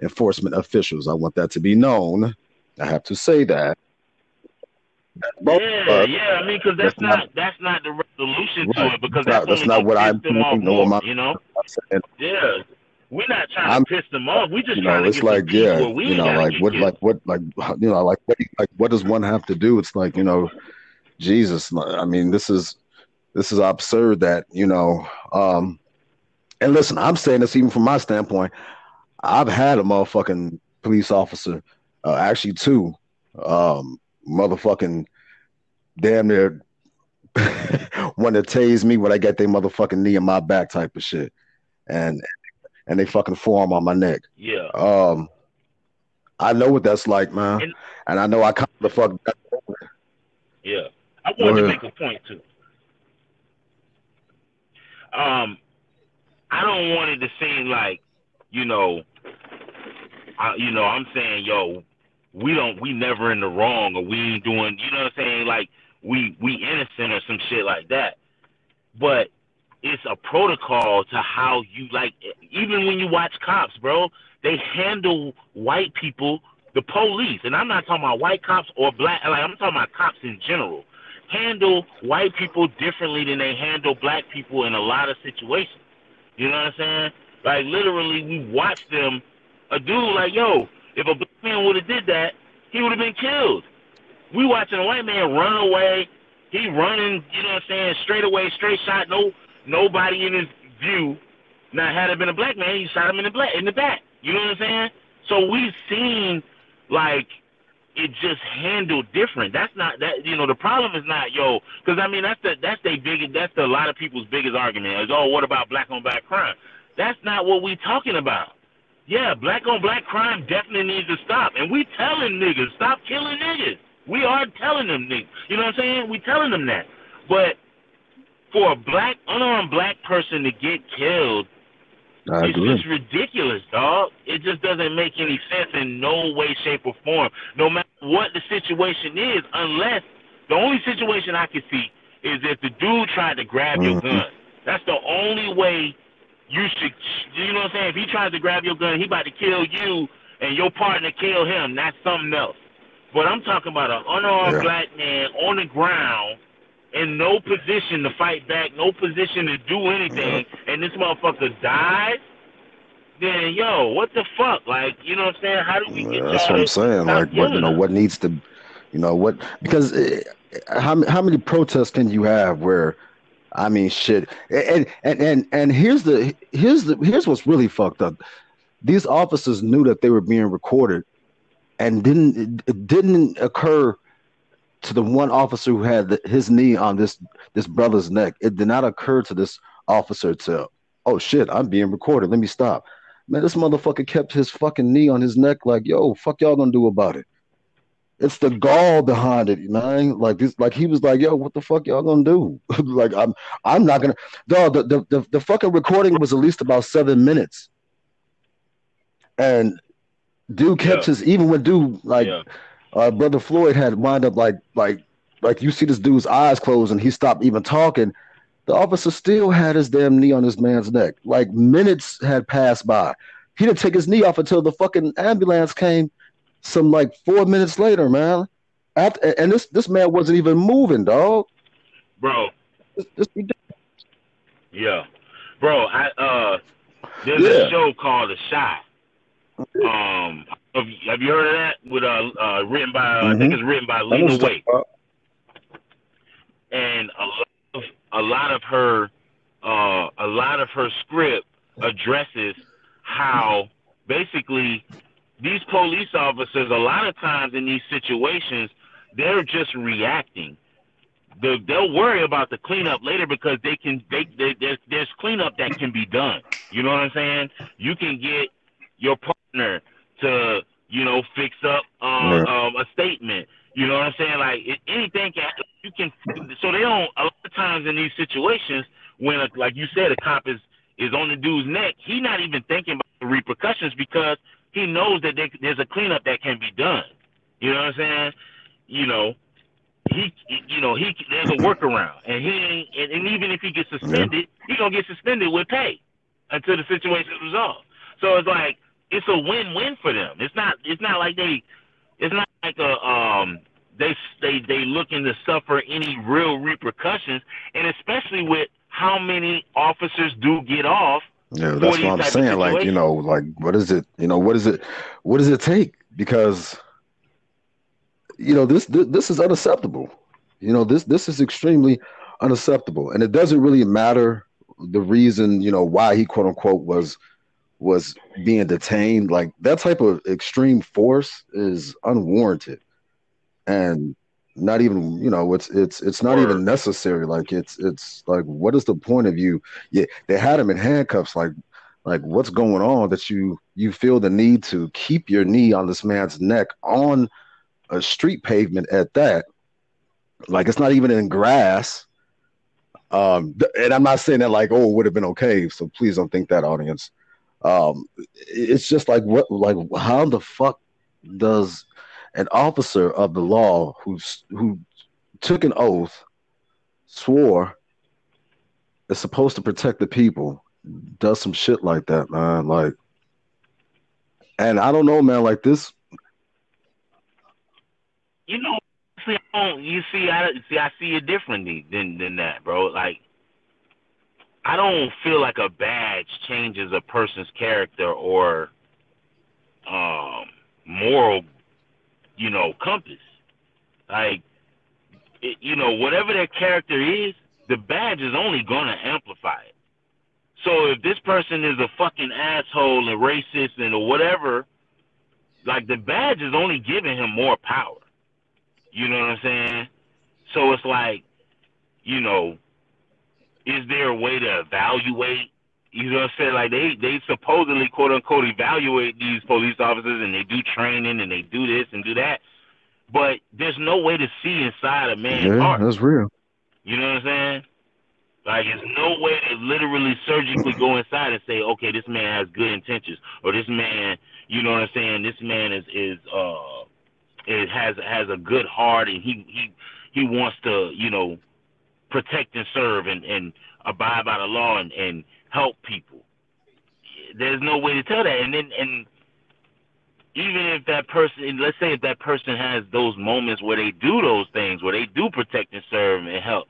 enforcement officials. I want that to be known. I have to say that. Both Yeah, yeah. I mean, because that's that's not- not that's not the resolution to it because That's that's, not- what I'm thinking, more, am I- You know? Yeah. we're not trying I'm, to piss them off. We just you know, it's like yeah, you know, like what, like what, like you know, like what, like what does one have to do? It's like you know, Jesus. I mean, this is this is absurd that you know. um And listen, I'm saying this even from my standpoint. I've had a motherfucking police officer, uh, actually two, um, motherfucking damn near want to tase me when I get their motherfucking knee in my back type of shit, and and they fucking forearm on my neck. Yeah. Um, I know what that's like, man, and, and I know I kind of fuck. Yeah, I want to make a point too. Um, I don't want it to seem like, you know, I, you know, I'm saying, yo, we don't, we never in the wrong, or we ain't doing, you know what I'm saying? Like, we we innocent or some shit like that. But it's a protocol to how you like. Even when you watch cops, bro, they handle white people, the police, and I'm not talking about white cops or black. Like I'm talking about cops in general. Handle white people differently than they handle black people in a lot of situations. You know what I'm saying? Like literally, we watch them. A dude like yo, if a black man would have did that, he would have been killed. We watching a white man run away. He running, you know what I'm saying, straight away, straight shot, no nobody in his view. Now had it been a black man, he shot him in the black in the back. You know what I'm saying? So we've seen like it just handled different. That's not that you know the problem is not yo because I mean that's the that's the biggest that's the, a lot of people's biggest argument is oh what about black on black crime? That's not what we talking about. Yeah, black on black crime definitely needs to stop, and we telling niggas stop killing niggas. We are telling them, niggas. you know what I'm saying? We telling them that. But for a black, unarmed black person to get killed, I it's agree. just ridiculous, dog. It just doesn't make any sense in no way, shape, or form. No matter what the situation is, unless the only situation I can see is if the dude tried to grab mm-hmm. your gun. That's the only way you should. You know what I'm saying? If he tries to grab your gun, he about to kill you, and your partner kill him. That's something else. But I'm talking about an unarmed yeah. black man on the ground in no position to fight back, no position to do anything, and this motherfucker dies. Then yo, what the fuck? Like, you know what I'm saying? How do we get? That's what I'm saying. Like, what you know, what needs to, you know, what because uh, how how many protests can you have where? I mean, shit, and and and and here's the here's the here's what's really fucked up. These officers knew that they were being recorded, and didn't it didn't occur to the one officer who had the, his knee on this this brother's neck. It did not occur to this officer to, oh shit, I'm being recorded. Let me stop. Man, this motherfucker kept his fucking knee on his neck. Like, yo, fuck y'all gonna do about it? It's the gall behind it, man. Like this, like he was like, yo, what the fuck y'all gonna do? like, I'm, I'm not gonna. Dog, the, the the the fucking recording was at least about seven minutes, and dude kept yeah. his even when dude like yeah. Uh, brother Floyd had wound up like like like you see this dude's eyes closed and he stopped even talking. The officer still had his damn knee on this man's neck. Like minutes had passed by. He didn't take his knee off until the fucking ambulance came some like four minutes later, man. After, and this this man wasn't even moving, dog. Bro. yeah. Bro, I uh there's yeah. a show called The Chi um, have, have you heard of that? With uh, uh written by mm-hmm. I think mm-hmm. it's written by Lena Waithe. And a lot of a lot of her uh a lot of her script addresses how basically these police officers a lot of times in these situations they're just reacting. The, they'll worry about the cleanup later because they can they, they there's there's cleanup that can be done. You know what I'm saying? You can get your partner to you know fix up um, yeah. um, a statement. You know what I'm saying? Like anything can you can. So they don't. A lot of times in these situations, when a, like you said, a cop is is on the dude's neck, he not even thinking about the repercussions because he knows that there, there's a cleanup that can be done. You know what I'm saying? You know, he, you know, he there's a workaround, and he and, and even if he gets suspended, yeah. he gonna get suspended with pay until the situation is resolved. So it's like it's a win-win for them. It's not it's not like they it's not like a um they they they looking to suffer any real repercussions, and especially with how many officers do get off Yeah, that's what I'm saying. Like, you know, like what is it? You know, what is it? What does it take? Because you know this this, this is unacceptable. You know this this is extremely unacceptable, and it doesn't really matter the reason you know why he quote unquote was was being detained. Like that type of extreme force is unwarranted, and not even you know it's it's it's not even necessary. Like it's it's like what is the point of you? Yeah, they had him in handcuffs. Like like what's going on that you you feel the need to keep your knee on this man's neck on a street pavement at that like it's not even in grass um and i'm not saying that like oh it would have been okay so please don't think that audience um it's just like what like how the fuck does an officer of the law who's who took an oath swore is supposed to protect the people does some shit like that man like and i don't know man like this you know, see, you see, I see, I see it differently than than that, bro. Like, I don't feel like a badge changes a person's character or um, moral, you know, compass. Like, it, you know, whatever their character is, the badge is only gonna amplify it. So if this person is a fucking asshole and racist and whatever, like the badge is only giving him more power. You know what I'm saying? So it's like, you know, is there a way to evaluate? You know what I'm saying? Like they they supposedly quote unquote evaluate these police officers and they do training and they do this and do that, but there's no way to see inside a man's yeah, heart. That's real. You know what I'm saying? Like, there's no way to literally surgically go inside and say, okay, this man has good intentions, or this man, you know what I'm saying? This man is is uh it has has a good heart and he he he wants to you know protect and serve and and abide by the law and and help people there's no way to tell that and then and even if that person let's say if that person has those moments where they do those things where they do protect and serve and help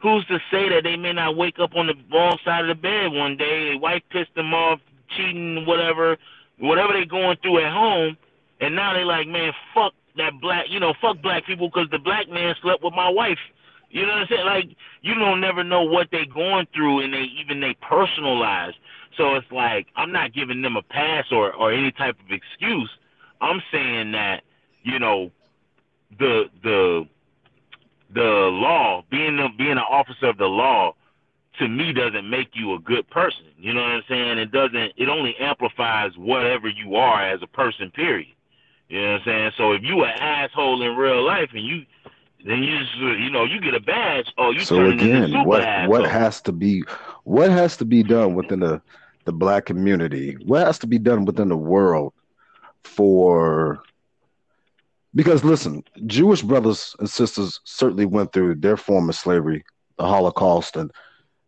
who's to say that they may not wake up on the wrong side of the bed one day their wife pissed them off cheating whatever whatever they're going through at home and now they're like, man, fuck that black, you know, fuck black people because the black man slept with my wife. You know what I'm saying? Like, you don't never know what they're going through and they even they personal lives. So it's like I'm not giving them a pass or or any type of excuse. I'm saying that, you know, the the the law, being the, being an officer of the law, to me doesn't make you a good person. You know what I'm saying? It doesn't. It only amplifies whatever you are as a person. Period. You know what I'm saying? So if you an asshole in real life and you then you just, you know you get a badge or you so again what what has to be what has to be done within the the black community what has to be done within the world for because listen jewish brothers and sisters certainly went through their form of slavery the holocaust and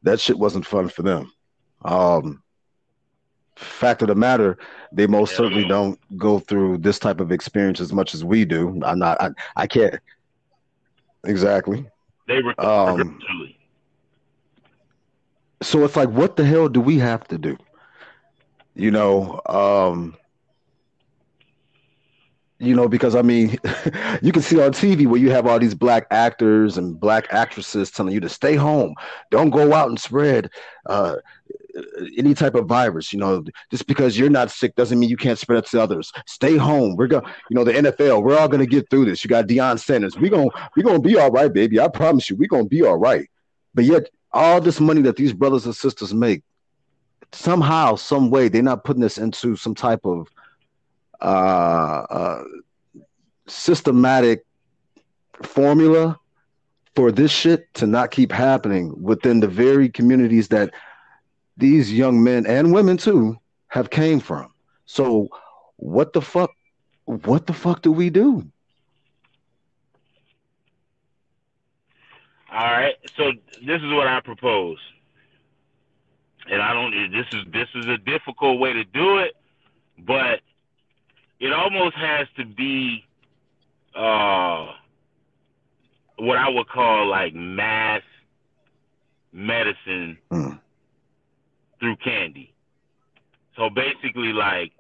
that shit wasn't fun for them um fact of the matter, they most certainly don't go through this type of experience as much as we do. I'm not. I, I can't. Exactly. They were um, So it's like, what the hell do we have to do? You know, um, you know, because I mean, you can see on TV where you have all these black actors and black actresses telling you to stay home, don't go out and spread uh, any type of virus. You know, just because you're not sick doesn't mean you can't spread it to others. Stay home. We're going, you know, the NFL. We're all gonna get through this. You got Deion Sanders. We're gonna we're gonna be all right, baby. I promise you, we're gonna be all right. But yet, all this money that these brothers and sisters make, somehow, some way, they're not putting this into some type of uh, uh, systematic formula for this shit to not keep happening within the very communities that these young men and women too have came from. So what the fuck what the fuck do we do? All right. So this is what I propose. And I don't this is this is a difficult way to do it, but it almost has to be uh what I would call like mass medicine mm through candy. So basically, like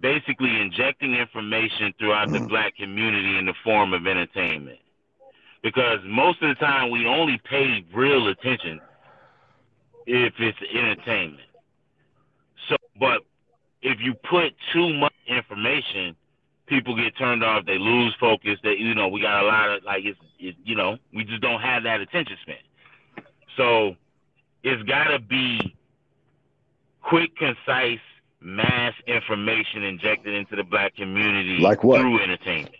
basically injecting information throughout the mm. black community in the form of entertainment. Because most of the time we only pay real attention if it's entertainment. So, but if you put too much information, people get turned off. They lose focus. That you know, we got a lot of like it's, it, you know, we just don't have that attention span. So, it's got to be quick, concise, mass information injected into the black community like what? through entertainment.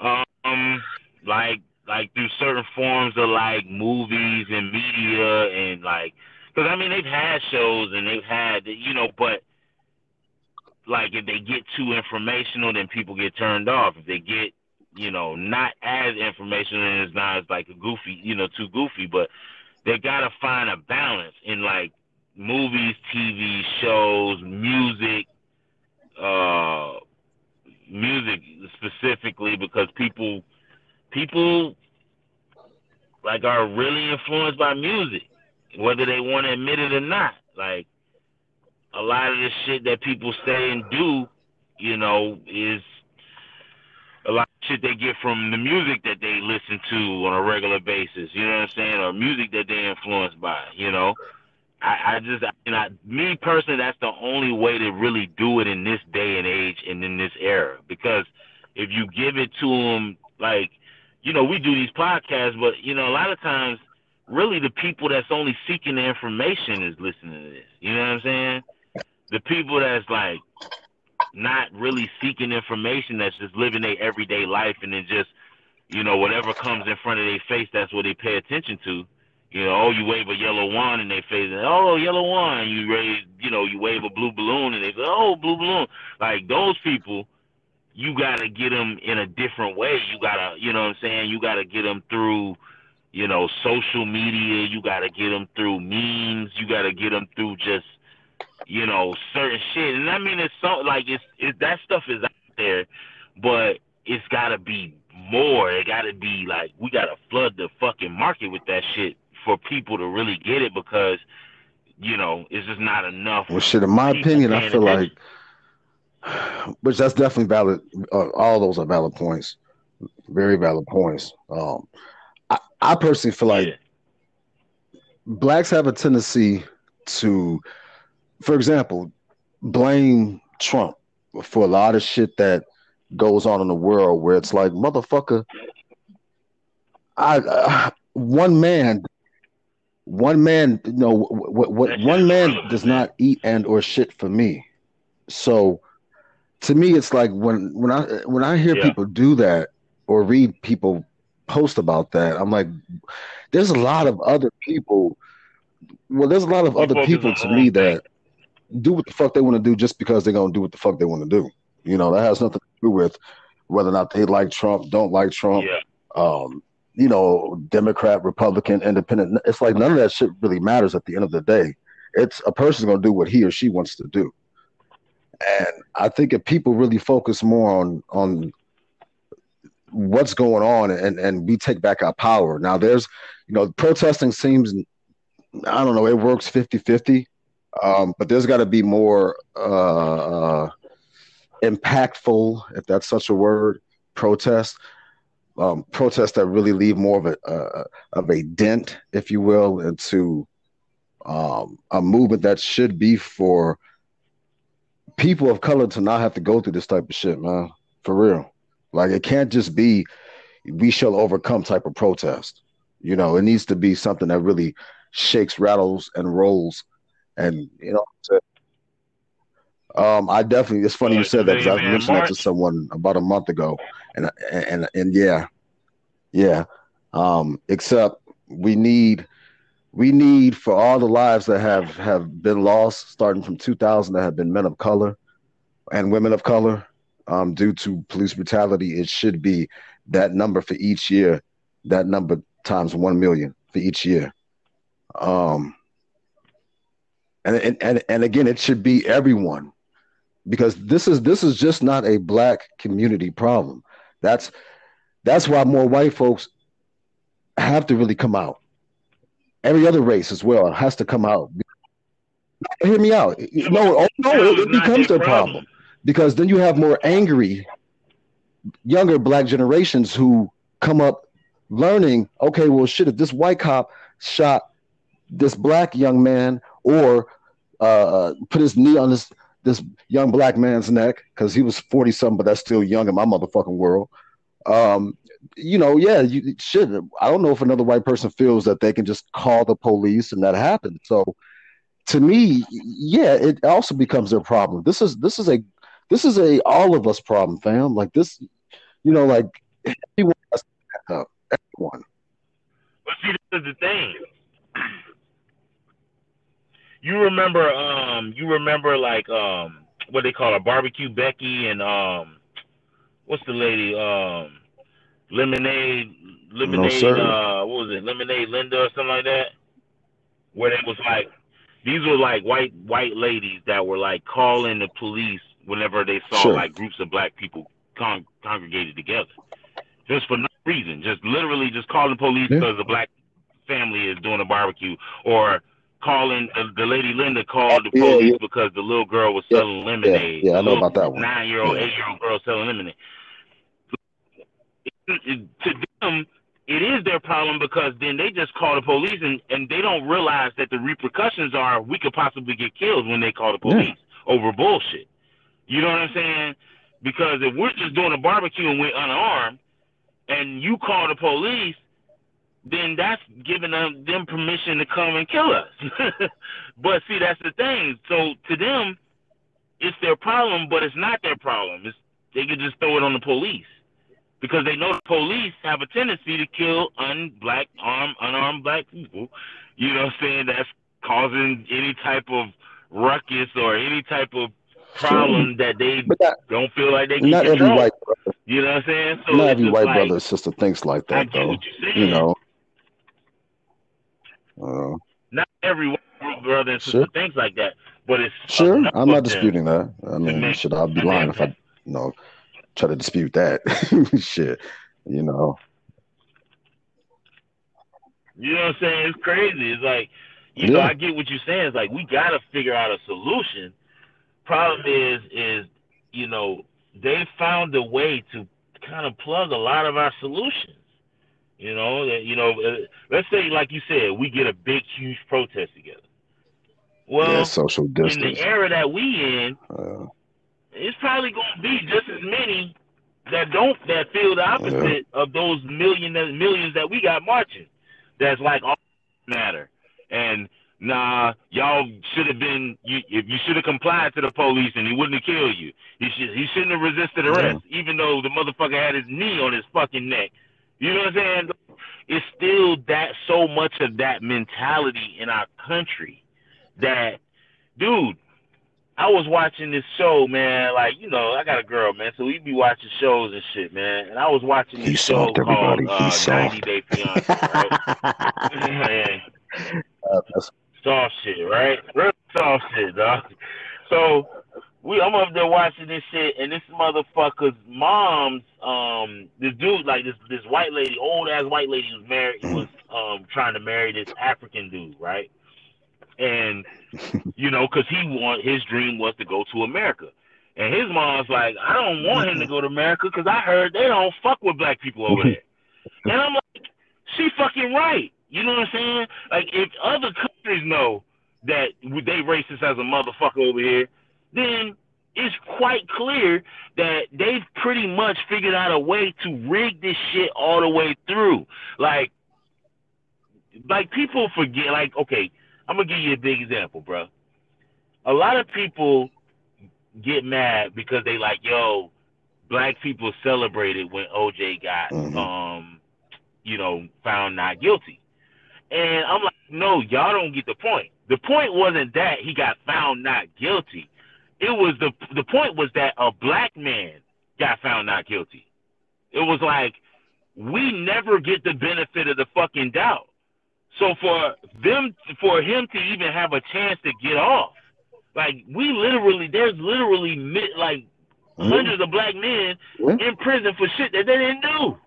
Um, like like through certain forms of like movies and media and like, because I mean they've had shows and they've had you know, but like if they get too informational, then people get turned off. If they get you know not as informational and it's not as like a goofy, you know, too goofy, but they gotta find a balance in like movies, TV shows, music, uh, music specifically because people people like are really influenced by music, whether they want to admit it or not. Like a lot of the shit that people say and do, you know, is shit they get from the music that they listen to on a regular basis. You know what I'm saying? Or music that they're influenced by. You know, I, I just, you know, me personally, that's the only way to really do it in this day and age and in this era. Because if you give it to them, like, you know, we do these podcasts, but you know, a lot of times, really, the people that's only seeking the information is listening to this. You know what I'm saying? The people that's like not really seeking information, that's just living their everyday life, and then just, you know, whatever comes in front of their face, that's what they pay attention to. You know, oh, you wave a yellow wand in their face, and oh, yellow wand. You raise, you know, you wave a blue balloon, and they go, oh, blue balloon. Like those people, you gotta get them in a different way. You gotta, you know, what I'm saying, you gotta get them through, you know, social media. You gotta get them through memes. You gotta get them through just, you know, certain shit. And I mean, it's so like it's it, that stuff is out there, but it's gotta be more. It gotta be like we gotta flood the fucking market with that shit for people to really get it because you know it's just not enough. Well, shit. In my opinion, I feel attention. like, which that's definitely valid. Uh, all those are valid points, very valid points. Um, I, I personally feel like yeah. blacks have a tendency to, for example, blame Trump for a lot of shit that goes on in the world where it's like motherfucker I uh, one man one man, you know, what, what one man does not eat and or shit for me. So to me, it's like when when I when I hear yeah. people do that or read people post about that, I'm like, there's a lot of other people. Well, there's a lot of other people to me that do what the fuck they want to do just because they're gonna do what the fuck they want to do. You know, that has nothing to do with whether or not they like Trump, don't like Trump. Yeah. Um, you know, Democrat, Republican, Independent. It's like none of that shit really matters at the end of the day. It's a person's gonna do what he or she wants to do. And I think if people really focus more on on what's going on and and we take back our power. Now there's you know, protesting seems I don't know, it works 50-50. Um, but there's got to be more uh, impactful, if that's such a word, protest um, protests that really leave more of a uh, of a dent, if you will, into um, a movement that should be for people of color to not have to go through this type of shit, man. For real, like it can't just be we shall overcome type of protest. You know, it needs to be something that really shakes, rattles, and rolls. And you know, um, I definitely. It's funny you said that because I mentioned that to someone about a month ago, and and and yeah, yeah. Um, except we need we need for all the lives that have have been lost, starting from 2000, that have been men of color and women of color um, due to police brutality. It should be that number for each year. That number times one million for each year. Um, and and and, and again, it should be everyone because this is this is just not a black community problem. That's that's why more white folks have to really come out every other race as well has to come out. Hear me out. No, oh, no, it, it becomes their problem. problem because then you have more angry younger black generations who come up learning. Okay, well, shit, if this white cop shot this black young man or uh, put his knee on this this young black man's neck because he was 40 something, but that's still young in my motherfucking world. Um, you know, yeah, you. I don't know if another white person feels that they can just call the police and that happened. So to me, yeah, it also becomes their problem. This is this is a this is a all of us problem, fam. Like this, you know, like everyone has to back up. Everyone. But see, this is the thing. You remember, um, you remember like um, what they call a barbecue Becky and um, what's the lady um, lemonade lemonade no, uh, what was it lemonade Linda or something like that, where they was like these were like white white ladies that were like calling the police whenever they saw sure. like groups of black people con- congregated together, just for no reason, just literally just calling the police yeah. because the black family is doing a barbecue or calling uh, the lady Linda called the police yeah, yeah. because the little girl was selling yeah, lemonade. Yeah, I know about that one. Nine year old, eight year old girl selling lemonade. To them, it is their problem because then they just call the police and, and they don't realize that the repercussions are we could possibly get killed when they call the police over bullshit. You know what I'm saying? Because if we're just doing a barbecue and we're unarmed and you call the police, then that's giving them, them permission to come and kill us. but see, that's the thing. So to them, it's their problem, but it's not their problem. It's, they could just throw it on the police because they know the police have a tendency to kill un-black, armed, unarmed black people. You know what I'm saying? That's causing any type of ruckus or any type of problem that they not, don't feel like they can not control. Every white brother, you know what I'm saying? So not every white like, brother or sister thinks like that, though. You know. Uh, not every brother and sister sure. thinks like that, but it's sure. I'm not disputing that. I mean, should I be lying if I, you know, try to dispute that? Shit, you know. You know what I'm saying? It's crazy. It's like, you yeah. know, I get what you're saying. It's like we got to figure out a solution problem is is you know they found a way to kind of plug a lot of our solutions. You know, you know, uh, let's say like you said, we get a big, huge protest together. Well, yeah, social distance. In the era that we in, uh, it's probably going to be just as many that don't that feel the opposite of those million millions that we got marching. That's like all matter and nah, y'all should have been you if you should have complied to the police and he wouldn't have killed you. He should he shouldn't have resisted arrest, yeah. even though the motherfucker had his knee on his fucking neck. You know what I'm saying? It's still that so much of that mentality in our country that dude, I was watching this show, man. Like, you know, I got a girl, man, so we be watching shows and shit, man. And I was watching this show called uh, 90 Day Fiance, right? uh, soft shit, right? Real soft shit, dog. So we I'm up there watching this shit and this motherfucker's mom's um this dude like this this white lady, old ass white lady was married was um trying to marry this African dude, right? And you know, cause he want his dream was to go to America. And his mom's like, I don't want him to go to America because I heard they don't fuck with black people over there. And I'm like, she fucking right. You know what I'm saying? Like if other countries know that they racist as a motherfucker over here, then it's quite clear that they've pretty much figured out a way to rig this shit all the way through. Like, like people forget. Like, okay, I'm gonna give you a big example, bro. A lot of people get mad because they like, yo, black people celebrated when OJ got, mm-hmm. um, you know, found not guilty. And I'm like, no, y'all don't get the point. The point wasn't that he got found not guilty. It was the the point was that a black man got found not guilty. It was like we never get the benefit of the fucking doubt. So for them, for him to even have a chance to get off, like we literally, there's literally like mm-hmm. hundreds of black men mm-hmm. in prison for shit that they didn't do.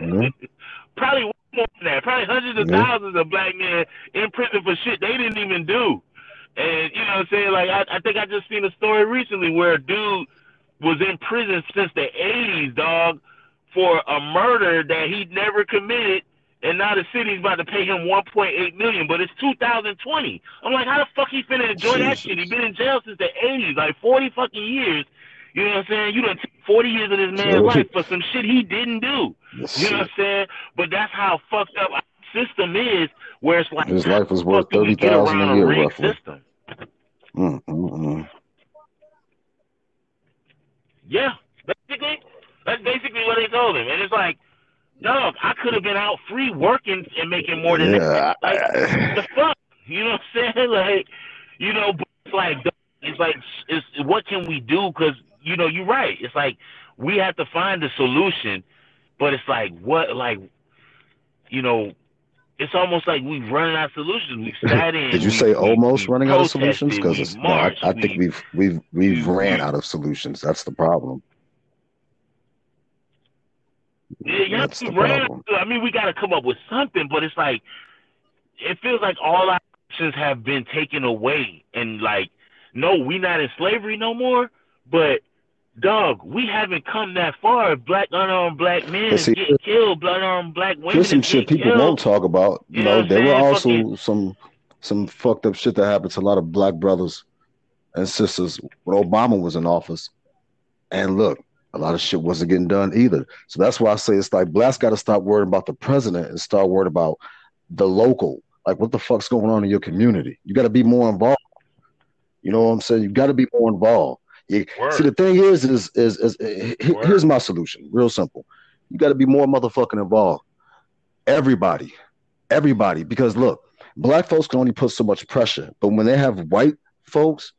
Mm-hmm. Probably more than that. Probably hundreds of Yeah. thousands of black men in prison for shit they didn't even do. And you know what I'm saying? Like I, I think I just seen a story recently where a dude was in prison since the eighties, dog, for a murder that he never committed and now the city's about to pay him one point eight million, but it's two thousand twenty. I'm like, how the fuck he finna enjoy that shit? He been in jail since the eighties, like forty fucking years. You know what I'm saying? You done took forty years of this man's life for some shit he didn't do. You know what I'm saying? But that's how fucked up system is, where it's like His life was worth do 30,000 a year, rigged roughly. system. Mm, mm, mm. Yeah, basically, that's basically what they told him, and it's like, dog, I could have been out free working and making more than Yeah, that. Like, I- the fuck, you know what I'm saying? Like, you know, but it's like, it's like, it's what can we do? Because you know, you're right. It's like we have to find a solution, but it's like what, like, you know. It's almost like we've run out of solutions. We've sat in. Did you we- say almost we running out of solutions? Because no, I, I think we- we've we've we've we- ran out of solutions. That's the problem. Yeah, That's the ran. problem. I mean, we got to come up with something, but it's like it feels like all our options have been taken away, and like, no, we're not in slavery no more. But dog, we haven't come that far. Black unarmed black men is see, getting killed. Black unarmed black women Here's some shit people killed. won't talk about. You You know know, there were also Fucking- some some fucked up shit that happened to a lot of black brothers and sisters when Obama was in office. And look, a lot of shit wasn't getting done either. So that's why I say it's like blacks got to stop worrying about the president and start worrying about the local. Like, what the fuck's going on in your community? You got to be more involved. You know what I'm saying? You got to be more involved. You, Word. see, the thing is, is, is, is, eh, he- here's my solution. Real simple. You got to be more motherfucking involved. Everybody, everybody, because look, black folks can only put so much pressure, but when they have white folks,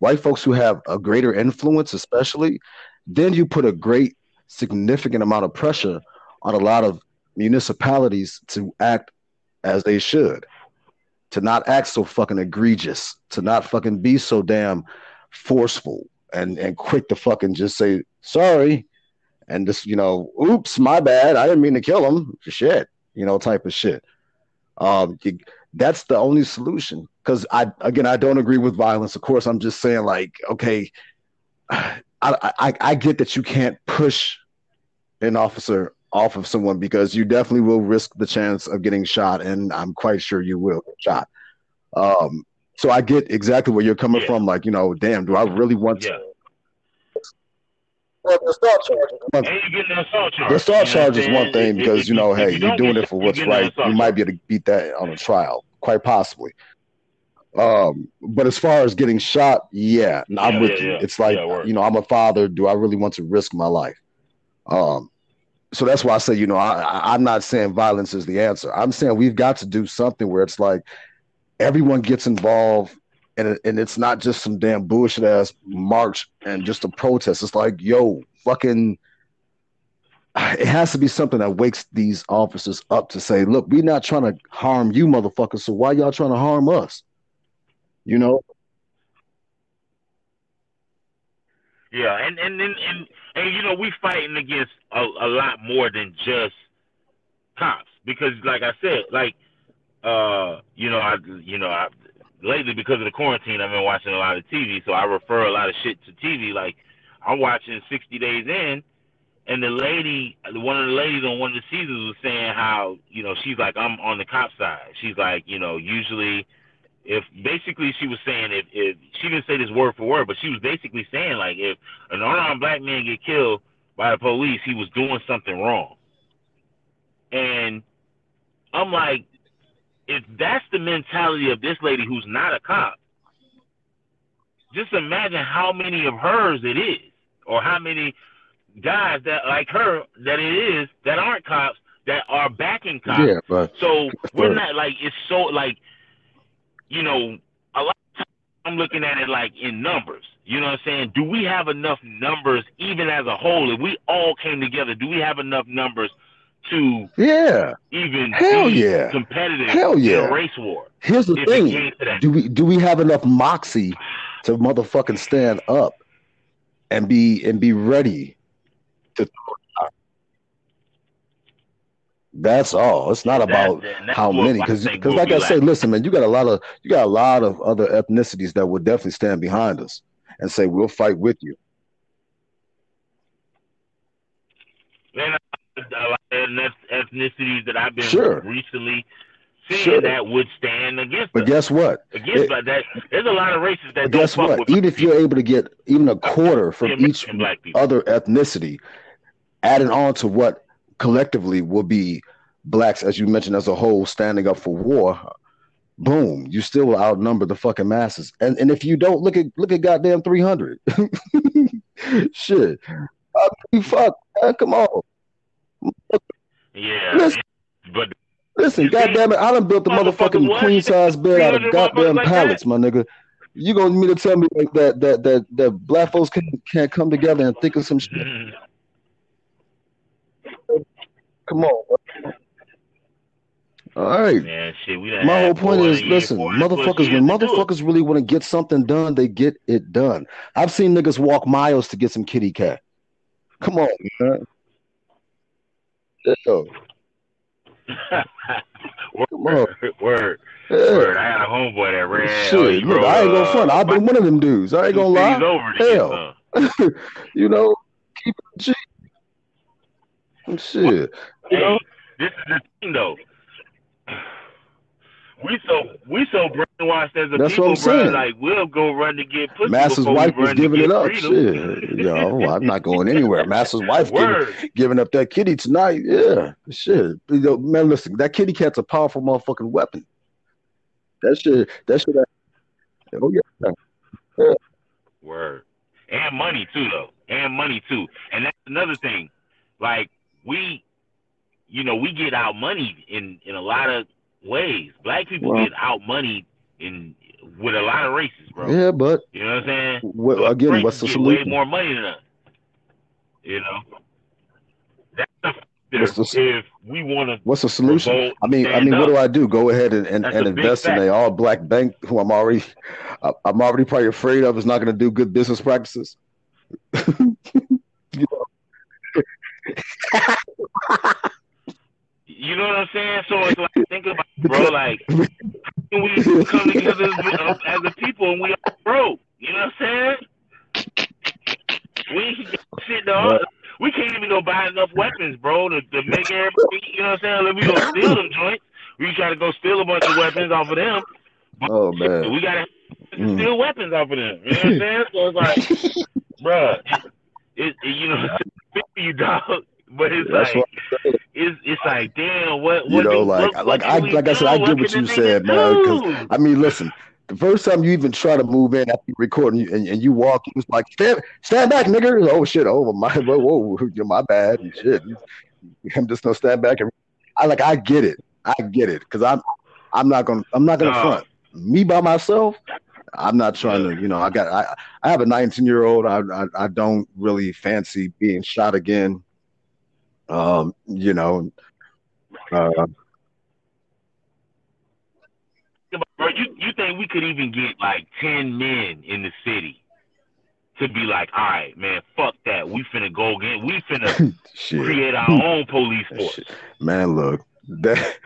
white folks who have a greater influence, especially, then you put a great, significant amount of pressure on a lot of municipalities to act as they should, to not act so fucking egregious, to not fucking be so damn forceful and and quick to fucking just say sorry and just you know, oops, my bad, I didn't mean to kill him, shit, you know, type of shit. Um, you, that's the only solution. Because I again, I don't agree with violence. Of course, I'm just saying like, okay, I I, I get that you can't push an officer off of someone because you definitely will risk the chance of getting shot, and I'm quite sure you will get shot. Um, so I get exactly where you're coming Yeah. from. Like, you know, damn, do I really want to? Yeah, Well, the assault charge is one and you get an assault charge. The assault charge what is one thing because you know, hey, you you're doing it for what's right. You might be able to beat that on a trial, quite possibly. Um, but as far as getting shot, yeah, I'm with yeah, you. yeah. It's like Yeah, you know, I'm a father. Do I really want to risk my life? Um, so that's why I say, you know, I, I, I'm not saying violence is the answer. I'm saying we've got to do something where it's like everyone gets involved, and and it's not just some damn bullshit ass march and just a protest. It's like, yo, fucking it has to be something that wakes these officers up to say, look, we're not trying to harm you, motherfuckers. So why y'all trying to harm us? You know? Yeah, and and and and, and you know we fighting against a, a lot more than just cops because, like I said, like uh, you know, I you know, I lately because of the quarantine, I've been watching a lot of TV, so I refer a lot of shit to TV. Like I'm watching 60 Days In, and the lady, one of the ladies on one of the seasons was saying how you know she's like I'm on the cop side. She's like you know usually if basically she was saying if, if she didn't say this word for word, but she was basically saying like if an unarmed black man get killed by the police, he was doing something wrong. And I'm like, if that's the mentality of this lady who's not a cop, just imagine how many of hers it is, or how many guys that like her that it is that aren't cops that are backing cops. Yeah, but So we're not like it's so like you know a lot of times I'm looking at it like in numbers. You know what I'm saying? Do we have enough numbers even as a whole? If we all came together, do we have enough numbers to yeah. even Hell yeah. competitive Hell in yeah. race war? Here's the thing. came to that. Do we do we have enough moxie to motherfucking stand up and be and be ready to That's all. It's not about That- that- how many, because because like I say, listen, man, you got a lot of you got a lot of other ethnicities that would definitely stand behind us and say we'll fight with you. And a lot of eth- ethnicities that I've been Sure. recently seeing Sure. that would stand against But us. guess what? against it- that. There's a lot of races that don't guess what? Even if you're able to get even a quarter from each other ethnicity, adding on to what collectively will be blacks, as you mentioned, as a whole, standing up for war. Boom! You still will outnumber the fucking masses. And and if you don't look at look at goddamn three hundred, shit. Fuck, man, come on. Yeah, Listen. but Listen, goddamn it, I done built the motherfucking queen size bed out of 300 goddamn like pallets, my nigga. You gonna mean to tell me like that that that that black folks can can't come together and think of some shit? mm, Come on. bro. All right. man, shit, My whole point is, listen, motherfuckers, when to do it. motherfuckers really want to get something done, they get it done. I've seen niggas walk miles to get some kitty cat. Come on, man. On. word, word, yeah. word. I had a homeboy that ran. Shit, look, I ain't gonna front. I've been one of them dudes. I ain't gonna lie. over Hell. some. you know, keep it G. Shit. You know? This is the thing though. We so we so brainwashed as a That's people, what I'm bro. saying. Like we'll go run to get pussy Master's wife was giving it up. Shit. Yo, I'm not going anywhere. Master's wife giving, giving up that kitty tonight. Yeah. Shit. You know, man, listen, that kitty cat's a powerful motherfucking weapon. That shit, that shit. Oh, yeah. Word. And money too though. And money too. And that's another thing. Like we you know, we get our money in in a lot of ways. Black people Well- get out money in with a lot of races, bro. Yeah, but You know what I'm saying? what, But again, what's the get way more money than us. You know? That's the What's the if we wanna What's the solution? revolt, I mean, I stand mean, what do I do? Go ahead and, and, That's and a invest in a all black bank who I'm already, I- I'm already probably afraid of is not going to do good business practices. You know what I'm saying? So it's like think about it, bro, like can we come together as, a- as a people and we all broke. You know what I'm saying? We ain't got shit dog. We can't even go buy enough weapons, bro, to, to make everybody you know what I'm saying? Like, we gonna steal them joints. We try to go steal a bunch of weapons off of them. But Oh, man. we gotta Mm. steal weapons off of them. You know what I'm saying? So it's like, bruh, it, it, you know, you dog. But it's That's like it's it's like damn what You know, do- like- what, like what I- like I said, I do? get what you said, man. I mean, listen, the first time you even try to move in after you record and you, and, and you walk, it's like, stand, stand back, nigga. Oh, shit. Oh, my, whoa, whoa, my bad. And shit. I'm just going to stand back. And I like, I get it. I get it. Cause I'm, I'm not going to, I'm not going to No. front me by myself. I'm not trying to, you know, I got, I, I have a 19 year old. I, I, I don't really fancy being shot again. Um, you know, uh, Bro, you you think we could even get like ten men in the city to be like, all right, man, fuck that. We finna go again. We finna create our own police force. Man, look, that,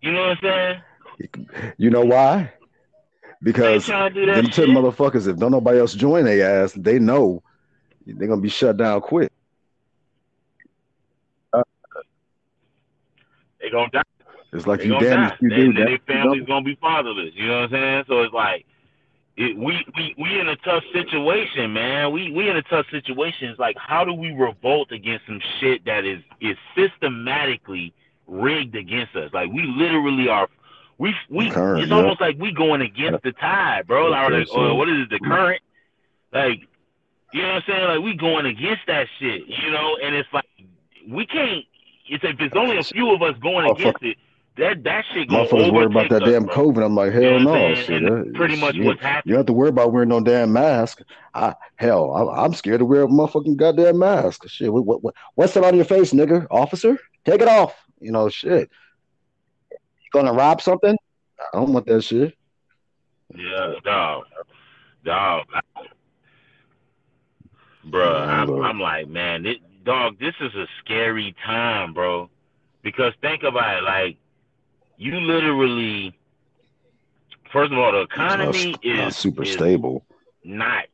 You know what I'm saying? you know why? Because them shit. motherfuckers, if don't nobody else join their ass, they know they're gonna be shut down quick. They gonna die. It's like They you damn if you do that. their family's gonna be fatherless. You know what I'm saying? So it's like it, we we we in a tough situation, man. We we in a tough situation. It's like how do we revolt against some shit that is is systematically rigged against us? Like we literally are. We we Current, it's yeah. almost like we going against the tide, bro. Like, like, uh, what is it? The current? Like you know what I'm saying? Like we going against that shit, you know. And it's like we can't. It's if it's only a few of us going against it. That that shit gonna Motherfuckers worry about that us, damn bro. COVID. I'm like, hell You know no. Shit, that- pretty much shit. what's You happening. don't have to worry about wearing no damn mask. I, hell, I, I'm scared to wear a motherfucking goddamn mask. Shit, what, what, what, what's that on your face, nigga? Officer, take it off. You know, shit. You gonna rob something? I don't want that shit. Yeah, dog, dog, bro. I'm. I'm like, man, it, dog. This is a scary time, bro, Because think about it, like you literally first of all the economy Not- is not super is stable. not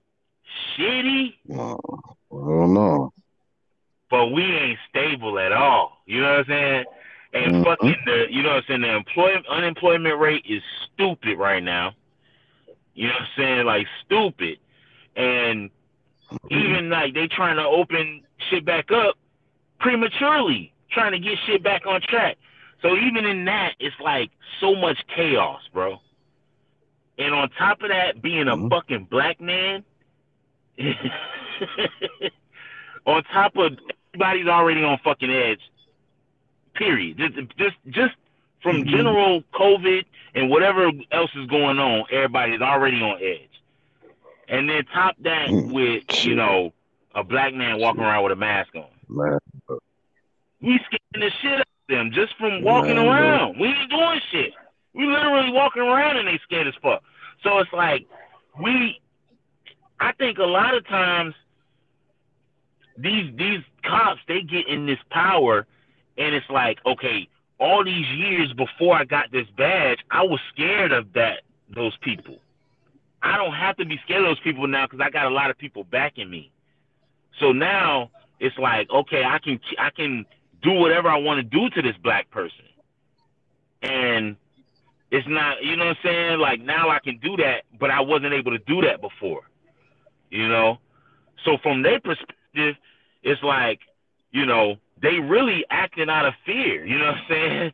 shitty, Uh, I don't know. but we ain't stable at all. You know what I'm saying? And Mhm. fucking the you know what I'm saying, the employment unemployment rate is stupid right now. You know what I'm saying? Like stupid. And even like they trying to open shit back up prematurely, trying to get shit back on track. So even in that, it's like so much chaos, bro. And on top of that, being a Mhm. fucking black man, on top of everybody's already on fucking edge. Period. Just just just from Mhm. general COVID and whatever else is going on, everybody's already on edge. And then top that Mm. with you know a black man walking around with a mask on. Man, We scaring the shit out of them just from walking Man, around. We ain't doing shit. We literally walking around and they scared as fuck. So it's like we I think a lot of times these these cops they get in this power and it's like, okay, all these years before I got this badge, I was scared of that those people. I don't have to be scared of those people now because I got a lot of people backing me. So now it's like, okay, I can I can do whatever I want to do to this black person, and it's not, you know what I'm saying? Like now I can do that, but I wasn't able to do that before, you know. So from their perspective, it's like, you know, they really acting out of fear. You know what I'm saying?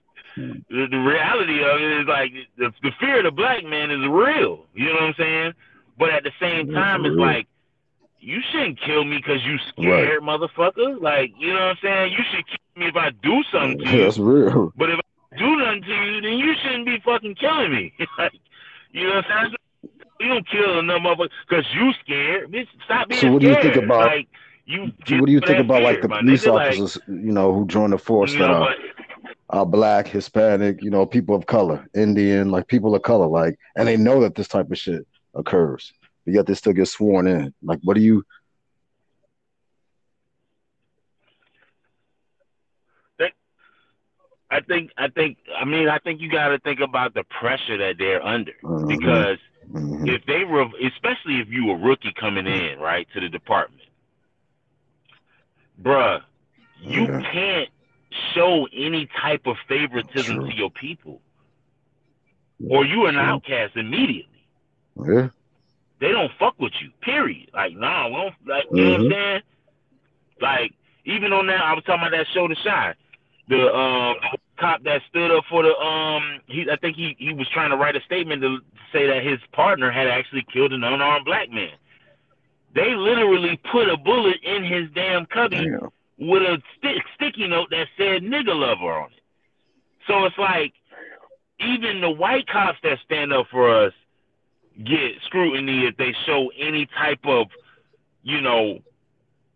The, the reality of it is like the, the fear of the black man is real. You know what I'm saying? But at the same mm-hmm. time, it's like you shouldn't kill me because you scared, motherfucker. Like you know what I'm saying? You should kill me if I do something to you. that's real. But if I do nothing to you, then you shouldn't be fucking killing me. like, you know what I'm saying? You don't kill another motherfucker because you scared. Bitch, stop being So what do you think about- like you? What do you think about like the police nigga, like, officers, you know, who join the force you that are, are black, Hispanic, you know, people of color, Indian, like people of color, like, and they know that this type of shit occurs, but yet they still get sworn in. Like, what do you? I think I think I mean I think you got to think about the pressure that they're under Mhm, because mhm. if they were especially if you a rookie coming in right to the department, bruh, you Yeah. can't show any type of favoritism True. to your people, or you are an True. outcast immediately. Yeah, They don't fuck with you. Period. Like nah, we don't like you know what I'm Mhm. saying. Like even on that, I was talking about that show, The Chi. The um cop that stood up for the um, he I think he he was trying to write a statement to say that his partner had actually killed an unarmed black man. They literally put a bullet in his damn cubby damn. With a stick, sticky note that said "nigga lover" on it. So it's like even the white cops that stand up for us get scrutiny if they show any type of, you know,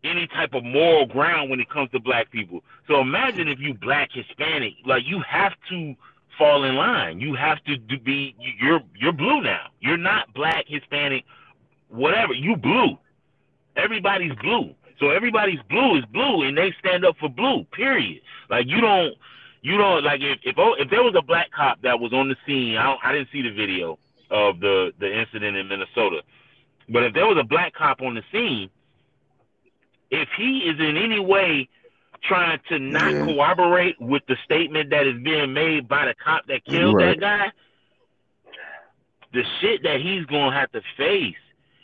any type of moral ground when it comes to black people. So imagine if you black Hispanic, like you have to fall in line. You have to be you're you're blue now. You're not black Hispanic, whatever. You blue. Everybody's blue. So everybody's blue is blue, and they stand up for blue. Period. Like you don't, you don't like if if oh, if there was a black cop that was on the scene. I don't, I didn't see the video of the the incident in Minnesota, but if there was a black cop on the scene, if he is in any way trying to not Yeah. corroborate with the statement that is being made by the cop that killed Right. that guy, the shit that he's gonna have to face,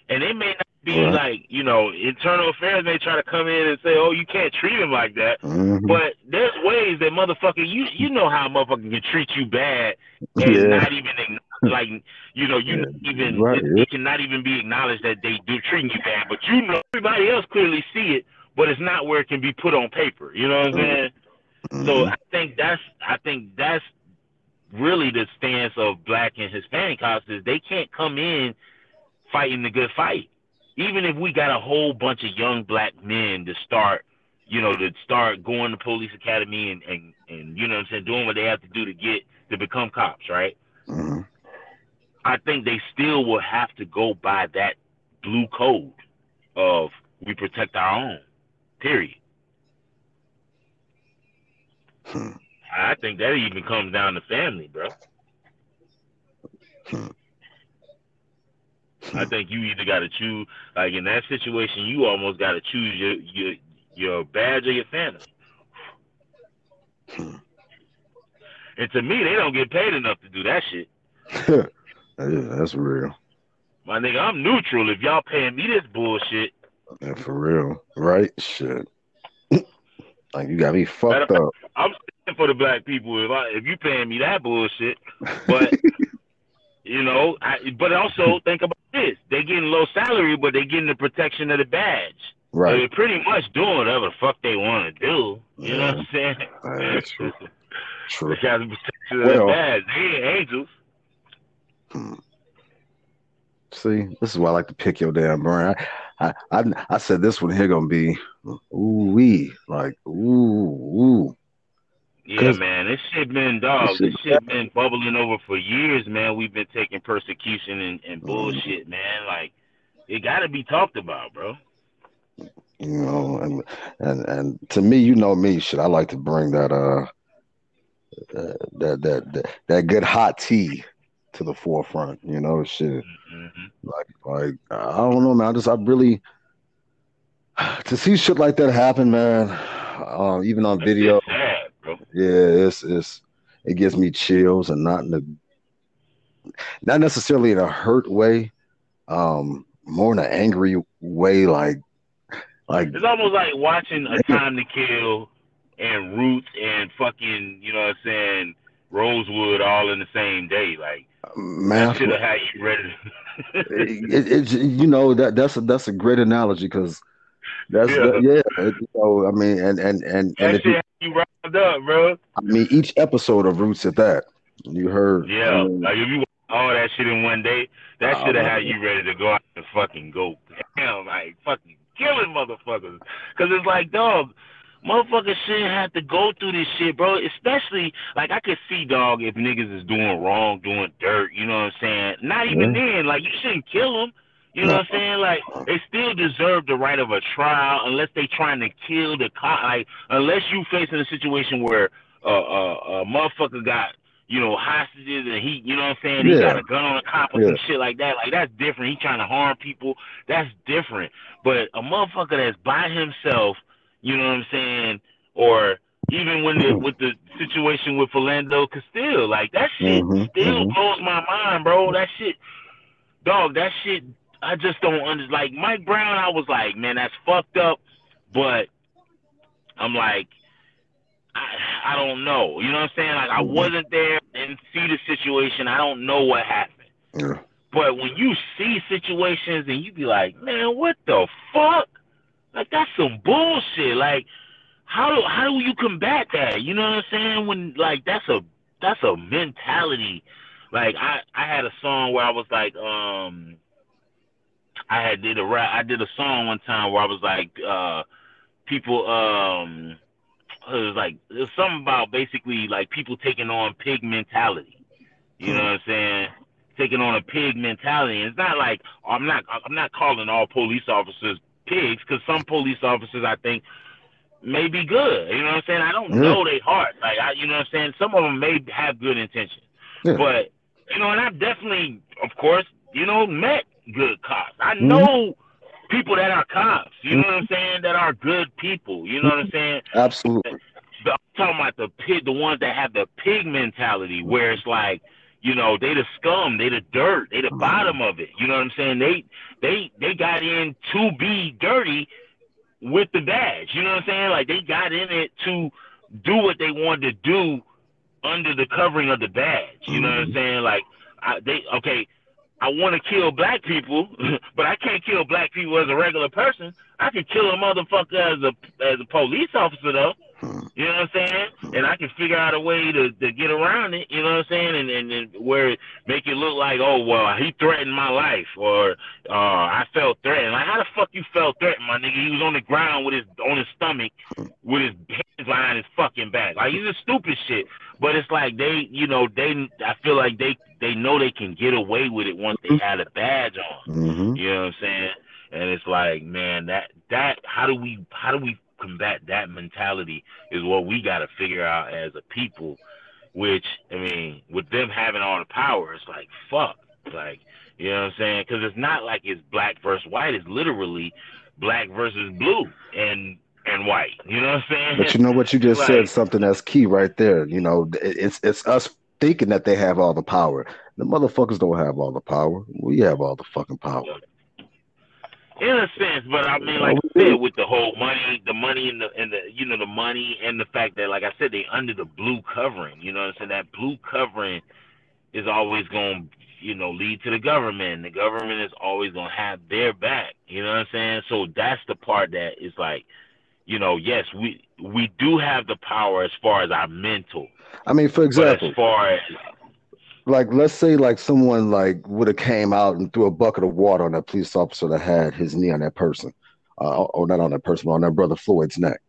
and it may not be like you know internal affairs may try to come in and say, oh, you can't treat him like that. Mhm. But there's ways that motherfucker, you you know how a motherfucker can treat you bad and Yeah. not even like you know you Yeah, even right, it, it cannot even be acknowledged that they do treating you bad, but you know everybody else clearly see it, but it's not where it can be put on paper. You know what I'm saying? So Mhm. I think that's I think that's really the stance of black and Hispanic cops is they can't come in fighting the good fight. Even if we got a whole bunch of young black men to start, you know, to start going to police academy and, and, and you know what I'm saying, doing what they have to do to get to become cops, right? Mhm. I think they still will have to go by that blue code of we protect our own. Period. Hmm. I think that even comes down to family, bro. Hmm. I think you either got to choose, like in that situation, you almost got to choose your your your badge or your family. Hmm. And to me, they don't get paid enough to do that shit. Yeah, that's real. My nigga, I'm neutral. If y'all paying me this bullshit, Yeah, for real. Right? Shit. like you got me fucked up. I'm standing for the black people. If I, if you paying me that bullshit, but you know, I, but also think about this: they getting low salary, but they getting the protection of the badge. So Right. they're pretty much doing whatever the fuck they want to do. You know what I'm saying? That's true. True. They got the protection of Well- the badge. They ain't angels. Hmm. See, this is why I like to pick your damn brain. I, I, I, I said this one here gonna be ooh wee, like ooh ooh. Yeah, man, this shit been dog. This This shit- shit been bubbling over for years, man. We've been taking persecution and, and Mm-hmm. bullshit, man. Like it got to be talked about, bro. You know, and and and to me, you know me, shit. I like to bring that uh, uh that that that, that good hot tea to the forefront. You know, shit. hmm Like like I don't know, man. I just I really to see shit like that happen, man. Uh, even on video, bro. yeah, it's it's it gives me chills and not in the not necessarily in a hurt way, um, more in an angry way, like like It's almost like watching A Time to Kill and Roots and fucking, you know what I'm saying, Rosewood all in the same day. Like man. should have had you ready. it, it, you know that that's a that's a great analogy because that's Yeah. yeah. it- you know, I mean, and and and and if you, you riled up, bro. I mean, each episode of Roots at that, you heard. Yeah, I mean, like if you watch all that shit in one day, that should have had you ready to go out and fucking go, damn, like fucking killing motherfuckers. Cause it's like, dog, motherfuckers shouldn't have to go through this shit, bro. Especially like I could see, dog, if niggas is doing wrong, doing dirt. You know what I'm saying? Not even mm-hmm. then, like you shouldn't kill them. You know what I'm saying? Like they still deserve the right of a trial, unless they trying to kill the cop. Like unless you facing a situation where uh, uh, a motherfucker got you know hostages and he, you know what I'm saying? He Yeah. got a gun on a cop or Yeah. some shit like that. Like that's different. He trying to harm people. That's different. But a motherfucker that's by himself, you know what I'm saying? Or even when the with the situation with Philando Castile, like that shit Mhm, still mhm. blows my mind, bro. That shit, dog. That shit, I just don't understand. Like Mike Brown, I was like, man, that's fucked up. But I'm like, I, I don't know. You know what I'm saying? Like I Mhm. wasn't there and see the situation. I don't know what happened. Yeah. But when you see situations and you be like, man, what the fuck? Like that's some bullshit. Like how do how do you combat that? You know what I'm saying? When like that's a that's a mentality. Like I I had a song where I was like um I had did a rap I did a song one time where I was like uh people um it was like it was something about basically like people taking on pig mentality. You know what I'm saying? Taking on a pig mentality. And it's not like I'm not I'm not calling all police officers pigs because some police officers I think may be good. You know what I'm saying? I don't Yeah. know their heart. Like I, you know what I'm saying? Some of them may have good intentions, Yeah. but you know, and I've definitely, of course, you know, met good cops. I mm-hmm. know people that are cops. You know mm-hmm. what I'm saying? That are good people. You know what I'm saying? Mm-hmm. Absolutely. But I'm talking about the pig, the ones that have the pig mentality, where it's like, you know, they the scum, they the dirt, they the bottom of it. You know what I'm saying? They they they got in to be dirty with the badge. You know what I'm saying? Like they got in it to do what they wanted to do under the covering of the badge. You know what I'm saying? Like I, they okay. I want to kill black people, but I can't kill black people as a regular person. I can kill a motherfucker as a as a police officer though. You know what I'm saying? And I can figure out a way to, to get around it, you know what I'm saying? And, and, and where it make it look like, oh well, he threatened my life or uh I felt threatened. Like how the fuck you felt threatened, my nigga? He was on the ground with his on his stomach with his hands behind his fucking back. Like he's a stupid shit. But it's like they you know, they I feel like they they know they can get away with it once they had a badge on. hmm You know what I'm saying? And it's like, man, that that how do we how do we combat that mentality is what we got to figure out as a people. Which I mean, with them having all the power, it's like fuck, like you know what I'm saying? Because it's not like it's black versus white. It's literally black versus blue and and white. You know what I'm saying? But you know what you just like, said something that's key right there. You know, it's it's us thinking that they have all the power. The motherfuckers don't have all the power. We have all the fucking power. In a sense, but I mean, like oh, I said, with the whole money, the money and the and the you know the money and the fact that, like I said, they under the blue covering. You know what I'm saying? That blue covering is always going to you know lead to the government. The government is always going to have their back. You know what I'm saying? So that's the part that is like, you know, yes, we we do have the power as far as our mental. I mean, for example, as like let's say like someone like would have came out and threw a bucket of water on that police officer that had his knee on that person, uh, or not on that person, but on that brother Floyd's neck.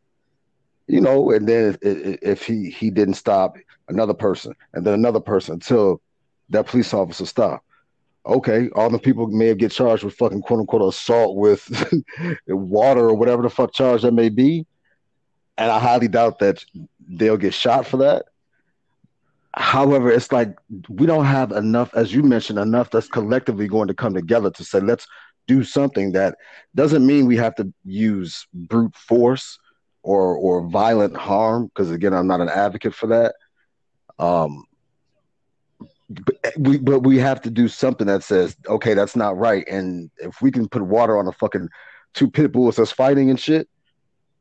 You know, and then if, if he he didn't stop another person, and then another person until that police officer stopped. Okay, all the people may get charged with fucking quote unquote assault with water or whatever the fuck charge that may be, and I highly doubt that they'll get shot for that However, it's like we don't have enough, as you mentioned, enough that's collectively going to come together to say, let's do something that doesn't mean we have to use brute force or or violent harm, because again, I'm not an advocate for that. Um, but we but we have to do something that says, okay, that's not right. And if we can put water on a fucking two pit bulls that's fighting and shit,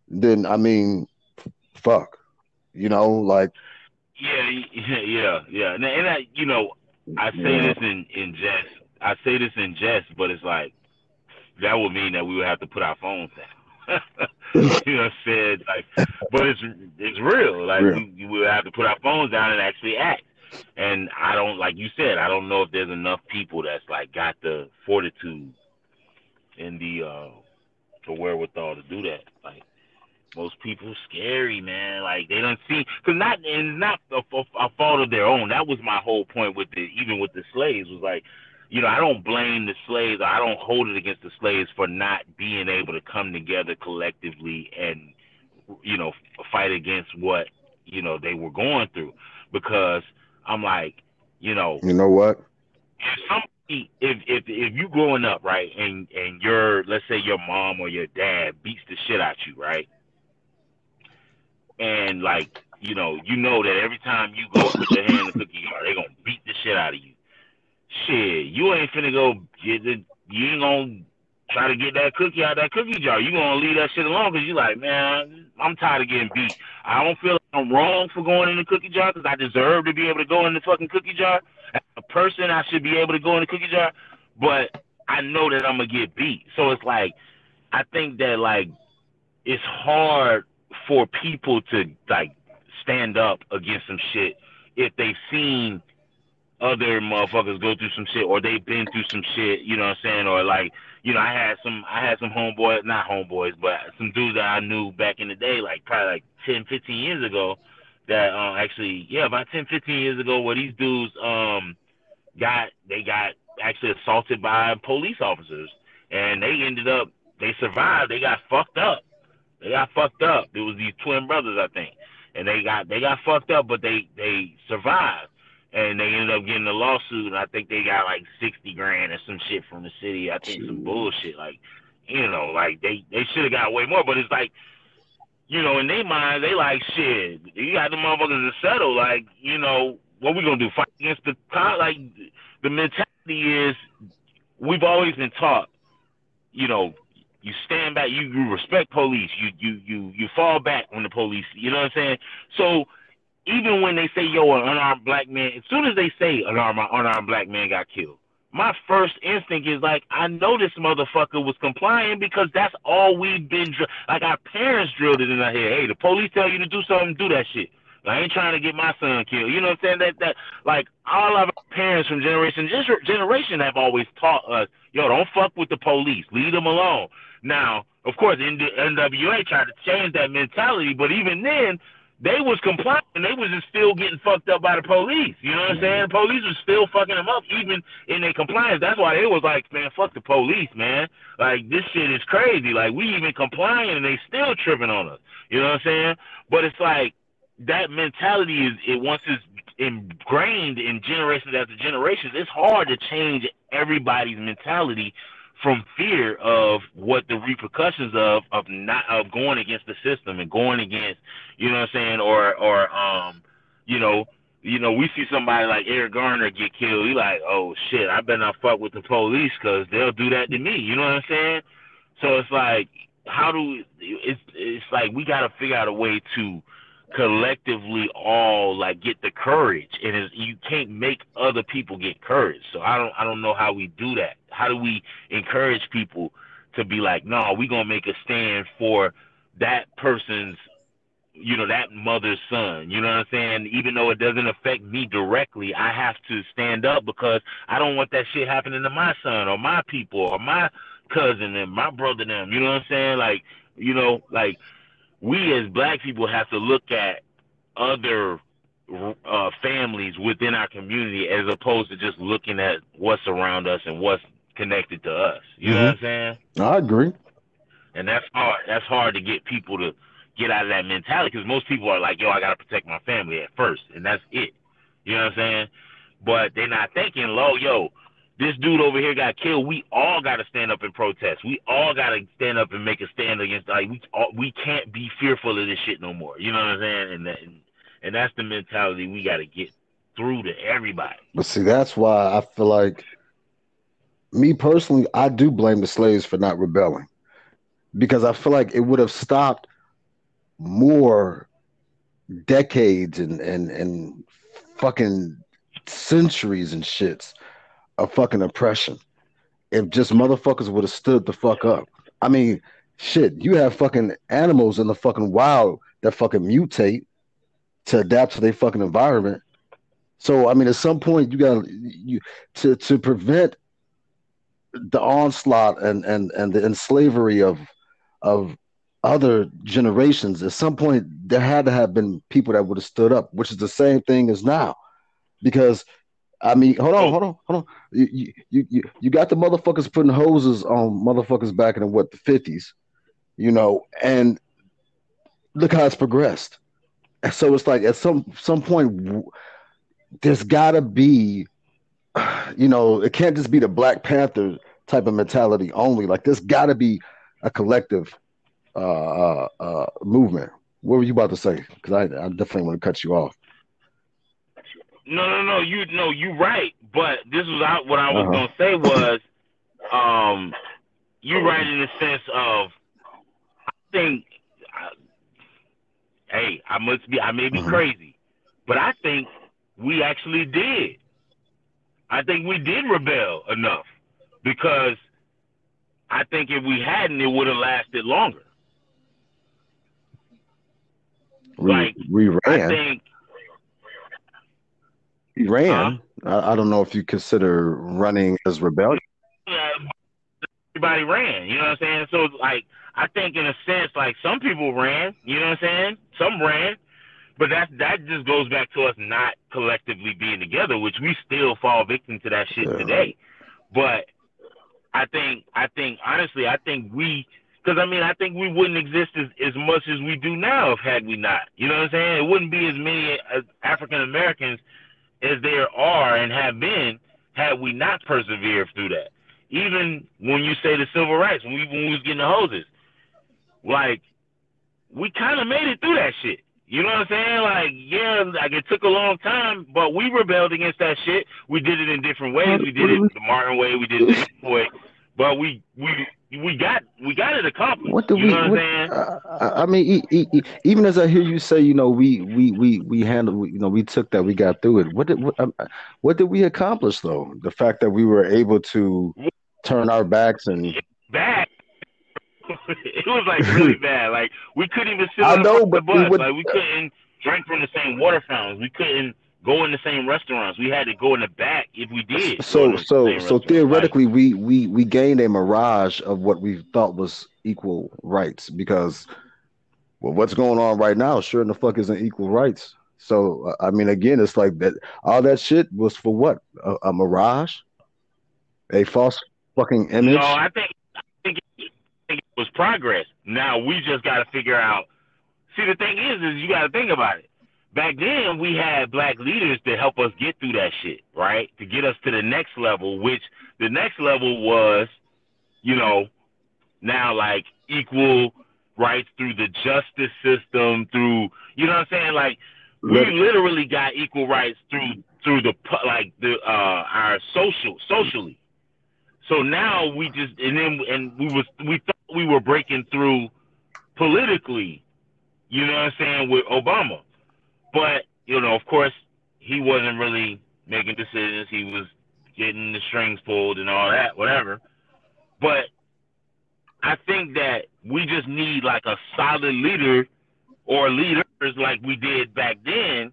then I mean, fuck, you know, like yeah, yeah, yeah, yeah. And, and I, you know, I say yeah. this in in jest. I say this in jest, but it's like that would mean that we would have to put our phones down. you know, said like, but it's it's real. Like real. We, we would have to put our phones down and actually act. And I don't like you said. I don't know if there's enough people that's like got the fortitude and the uh the wherewithal to do that. Like most people scary, man. Like they don't see, cause not and not a, a, a, fault of their own. That was my whole point with the even with the slaves was like, you know, I don't blame the slaves. I don't hold it against the slaves for not being able to come together collectively and you know fight against what you know they were going through. Because I'm like, you know, you know what? If somebody, if if if you growing up right, and and your let's say your mom or your dad beats the shit out you, right? And like you know, you know that every time you go put your hand in the cookie jar, they gonna beat the shit out of you. Shit, you ain't finna go you ain't gonna try to get that cookie out of that cookie jar. You gonna leave that shit alone because you like, man, I'm tired of getting beat. I don't feel like I'm wrong for going in the cookie jar because I deserve to be able to go in the fucking cookie jar. As a person, I should be able to go in the cookie jar, but I know that I'm gonna get beat. So it's like, I think that like, it's hard for people to like stand up against some shit if they've seen other motherfuckers go through some shit or they've been through some shit, you know what I'm saying? Or like, you know, I had some I had some homeboys, not homeboys, but some dudes that I knew back in the day, like probably like 10, 15 years ago, that um actually yeah, about 10, 15 years ago where these dudes um got they got actually assaulted by police officers and they ended up they survived, they got fucked up. They got fucked up. It was these twin brothers, I think, and they got they got fucked up, but they they survived, and they ended up getting a lawsuit. And I think they got like sixty grand or some shit from the city. I think Jeez. some bullshit. Like, you know, like they they should have got way more, but it's like. You know, in their mind, they like shit. You got the motherfuckers to settle. Like, you know, what we gonna do? Fight against the cop? like the mentality is we've always been taught, you know, you stand back, you, you respect police, you you you you fall back when the police, you know what I'm saying? So even when they say yo an unarmed black man, as soon as they say an unarmed, unarmed black man got killed, my first instinct is like I know this motherfucker was complying because that's all we've been dr- like our parents drilled it in our head. Hey, the police tell you to do something, do that shit. I ain't trying to get my son killed. You know what I'm saying? That that like all of our parents from generation generation have always taught us, yo, don't fuck with the police, leave them alone. Now, of course, NWA tried to change that mentality, but even then, they was complying. They was just still getting fucked up by the police. You know what I'm saying? The police was still fucking them up, even in their compliance. That's why they was like, man, fuck the police, man. Like this shit is crazy. Like we even complying and they still tripping on us. You know what I'm saying? But it's like that mentality is it once it's ingrained in generations after generations. It's hard to change everybody's mentality from fear of what the repercussions of of not of going against the system and going against you know what I'm saying or or um you know you know we see somebody like Eric Garner get killed he like oh shit I better not fuck with the police because they'll do that to me you know what I'm saying? So it's like how do it's it's like we got to figure out a way to collectively all like get the courage. And you can't make other people get courage. So i don't i don't know how we do that. How do we encourage people to be like no we're gonna make a stand for that person's you know that mother's son. You know what i'm saying? Even though it doesn't affect me directly i have to stand up because i don't want that shit happening to my son or my people or my cousin and my brother them. You know what i'm saying? Like you know like we as black people have to look at other uh, families within our community as opposed to just looking at what's around us and what's connected to us. You mm-hmm. know what I'm saying? I agree. And that's hard. That's hard to get people to get out of that mentality because most people are like, "Yo, I gotta protect my family at first, and that's it." You know what I'm saying? But they're not thinking, "Low, yo, this dude over here got killed. We all got to stand up and protest. We all got to stand up and make a stand against. Like we all, we can't be fearful of this shit no more. You know what I'm saying? And that, and that's the mentality we got to get through to everybody. But see, that's why I feel like me personally, I do blame the slaves for not rebelling because I feel like it would have stopped more decades and and and fucking centuries and shits of fucking oppression if just motherfuckers would have stood the fuck up. I mean, shit, you have fucking animals in the fucking wild that fucking mutate to adapt to their fucking environment. So I mean, at some point, you got you to to prevent the onslaught and and and the enslavery of of other generations. At some point, there had to have been people that would have stood up, which is the same thing as now, because I mean, hold on, hold on, hold on. You, you, you, you got the motherfuckers putting hoses on motherfuckers back in the, what the fifties, you know, and look how it's progressed. And so it's like at some some point, there's got to be, you know, it can't just be the Black Panther type of mentality only. Like there's got to be a collective uh, uh, uh, movement. What were you about to say? Because I, I definitely want to cut you off. No, no, no. You no, you right. But this was what I was uh-huh. gonna say was, um, you right in the sense of, I think, hey, I must be, I may be uh-huh. crazy, but I think we actually did. I think we did rebel enough because I think if we hadn't, it would have lasted longer. We, like we ran. I think he ran. I, I, don't know if you consider running as rebellion. Everybody ran. You know what I'm saying? So like, I think in a sense, like some people ran. You know what I'm saying? Some ran, but that that just goes back to us not collectively being together, which we still fall victim to that shit yeah. today. But I think, I think honestly, I think we because I mean, I think we wouldn't exist as, as much as we do now if had we not. You know what I'm saying? It wouldn't be as many uh, African Americans as there are and have been had we not persevered through that. Even when you say the civil rights, when we, when we was getting the hoses, like we kind of made it through that shit. You know what I'm saying? Like, yeah, like it took a long time, but we rebelled against that shit. We did it in different ways. We did it the Martin way. We did it the way, but we we we got we got it accomplished. What do we? What, what I mean, e- e- even as I hear you say, you know, we we we we handled, you know, we took that, we got through it. What did what, um, what did we accomplish though? The fact that we were able to turn our backs and back. it was like really bad. Like we couldn't even sit on know, the bus. Would, like we couldn't drink from the same water fountains. We couldn't go in the same restaurants. We had to go in the back if we did. So so so theoretically, like, we we we gained a mirage of what we thought was equal rights because Well, what's going on right now? Sure, in the fuck isn't equal rights. So uh, I mean, again, it's like that. All that shit was for what? A, a mirage, a false fucking image. No, I think I think it, I think it was progress. Now we just got to figure out. See, the thing is, is you got to think about it. Back then, we had black leaders to help us get through that shit, right? To get us to the next level, which the next level was, you know, now like equal rights through the justice system, through you know what I'm saying? Like we literally got equal rights through through the like the uh our social socially. So now we just and then and we was we thought we were breaking through politically, you know what I'm saying, with Obama. But, you know, of course he wasn't really making decisions. He was getting the strings pulled and all that, whatever. But I think that we just need like a solid leader or leaders like we did back then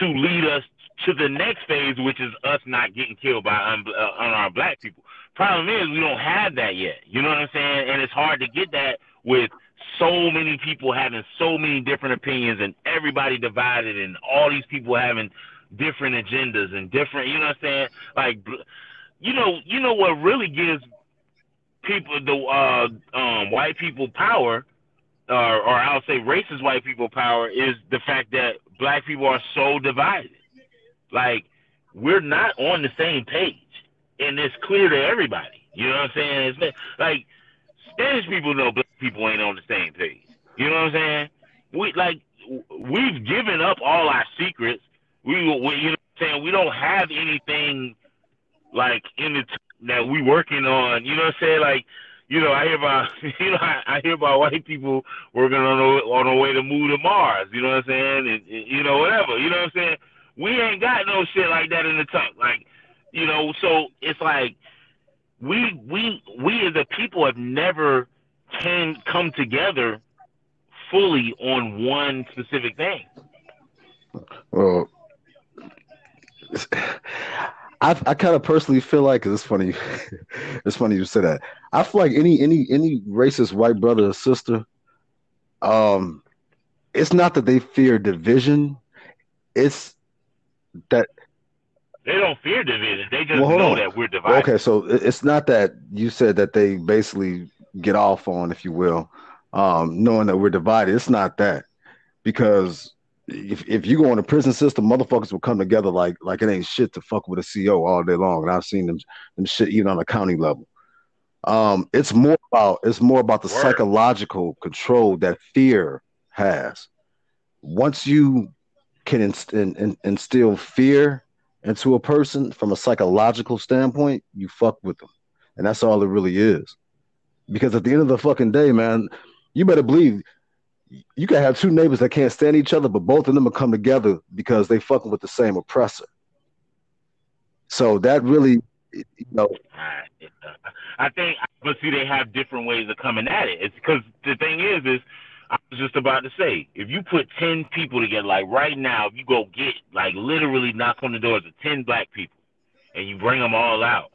to lead us to the next phase, which is us not getting killed by un- uh, unarmed black people. Problem is, we don't have that yet. You know what I'm saying? And it's hard to get that with so many people having so many different opinions and everybody divided and all these people having different agendas and different. You know what I'm saying? Like, you know, you know what really gives people the uh, um, white people power, or, or I'll say racist white people power, is the fact that black people are so divided. Like we're not on the same page, and it's clear to everybody. You know what I'm saying? It's like Spanish people know people ain't on the same page. You know what I'm saying? We like we've given up all our secrets. We, we you know what I'm saying? We don't have anything like in the t- that we working on. You know what I'm saying? Like, you know, I hear about you know I, I hear about white people working on a, on a way to move to Mars. You know what I'm saying? And, and, you know whatever. You know what I'm saying? We ain't got no shit like that in the tuck. Like, you know, so it's like we we we as a people have never can come together fully on one specific thing. Well, I I kind of personally feel like it's funny, it's funny you say that. I feel like any any any racist white brother or sister, um, it's not that they fear division, it's that they don't fear division. They just well, know on. that we're divided. Okay, so it's not that you said that they basically get off on, if you will, um, knowing that we're divided. It's not that because if if you go in the prison system, motherfuckers will come together like like it ain't shit to fuck with a CO all day long. And I've seen them them shit even on the county level. Um, it's more about it's more about the Word. psychological control that fear has. Once you can inst- in, in, instill fear into a person from a psychological standpoint, you fuck with them, and that's all it really is. Because at the end of the fucking day, man, you better believe you can have two neighbors that can't stand each other, but both of them will come together because they fucking with the same oppressor. So that really, you know. I think, but see, they have different ways of coming at it. It's because the thing is, is I was just about to say, if you put ten people together, like right now, if you go get like literally knock on the doors of ten black people, and you bring them all out,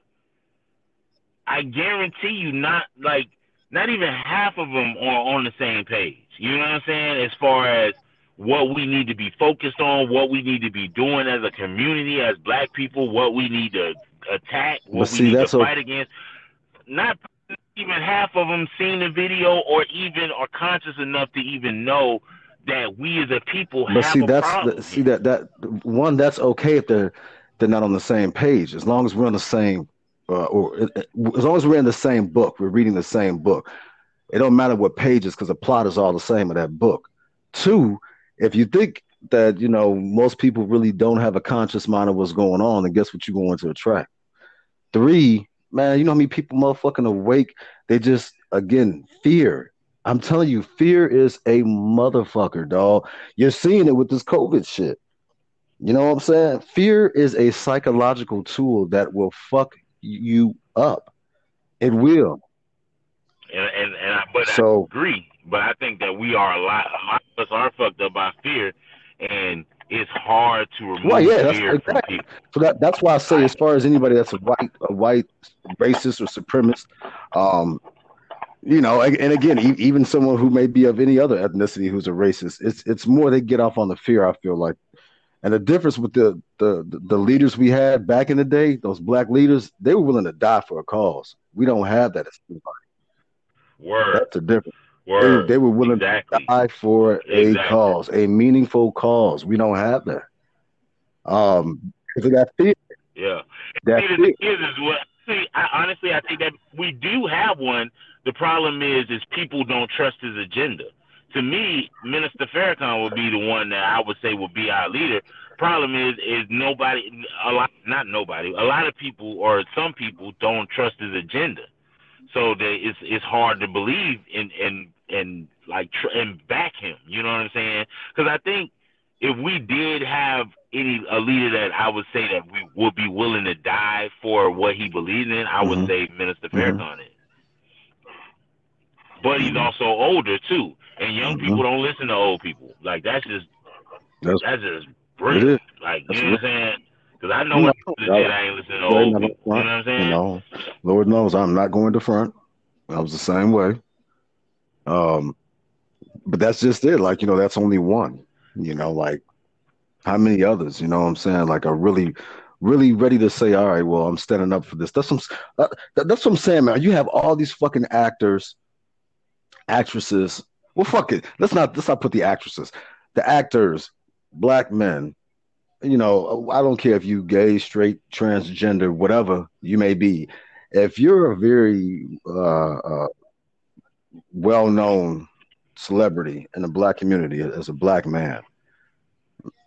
I guarantee you, not like not even half of them are on the same page. You know what I'm saying? As far as what we need to be focused on, what we need to be doing as a community, as black people, what we need to attack, what but we see, need to fight a... against. Not even half of them seen the video or even are conscious enough to even know that we as a people but see that's the, see that that one that's okay if they're they're not on the same page as long as we're on the same uh, or as long as we're in the same book, we're reading the same book. It don't matter what pages because the plot is all the same of that book. Two, if you think that you know most people really don't have a conscious mind of what's going on, then guess what you're going to attract. Three, man, you know how many people motherfucking awake? They just again fear. I'm telling you, fear is a motherfucker, dog. You're seeing it with this COVID shit. You know what I'm saying? Fear is a psychological tool that will fuck you up. It will. And and, and I, but so, I agree. But I think that we are a lot. A lot of us are fucked up by fear, and it's hard to remove well, yeah, fear that's, from people. So that that's why I say, as far as anybody that's a white a white racist or supremacist, um, you know, and again, even someone who may be of any other ethnicity who's a racist, it's it's more they get off on the fear. I feel like, and the difference with the the the leaders we had back in the day, those black leaders, they were willing to die for a cause. We don't have that as anybody. Word. That's a difference. Word. They, they were willing exactly. to die for exactly. a cause, a meaningful cause. We don't have that. Um, because that fear. Yeah. That fear. The is what see. I, honestly, I think that we do have one. The problem is, is people don't trust his agenda. To me, Minister Farrakhan would be the one that I would say would be our leader. Problem is, is nobody, a lot, not nobody, a lot of people or some people don't trust his agenda. So that it's it's hard to believe in and and like tr- and back him. You know what I'm saying? Because I think if we did have any a leader that I would say that we would be willing to die for what he believes in, I would mm-hmm. say Minister Farrakhan mm-hmm. is. But he's also older too, and young mm-hmm. people don't listen to old people. Like that's just that's, that's just brilliant. Like you know what I'm saying? Because I know no, legit, I ain't listening to old people. You know what I'm saying? No, Lord knows I'm not going to front. I was the same way. Um, but that's just it. Like you know, that's only one. You know, like how many others? You know what I'm saying? Like are really, really ready to say, all right, well, I'm standing up for this. That's some. Uh, that's what I'm saying, man. You have all these fucking actors, actresses. Well, fuck it. Let's not let's not put the actresses, the actors, black men. You know, I don't care if you gay, straight, transgender, whatever you may be. If you're a very uh, uh, well-known celebrity in the black community as a black man,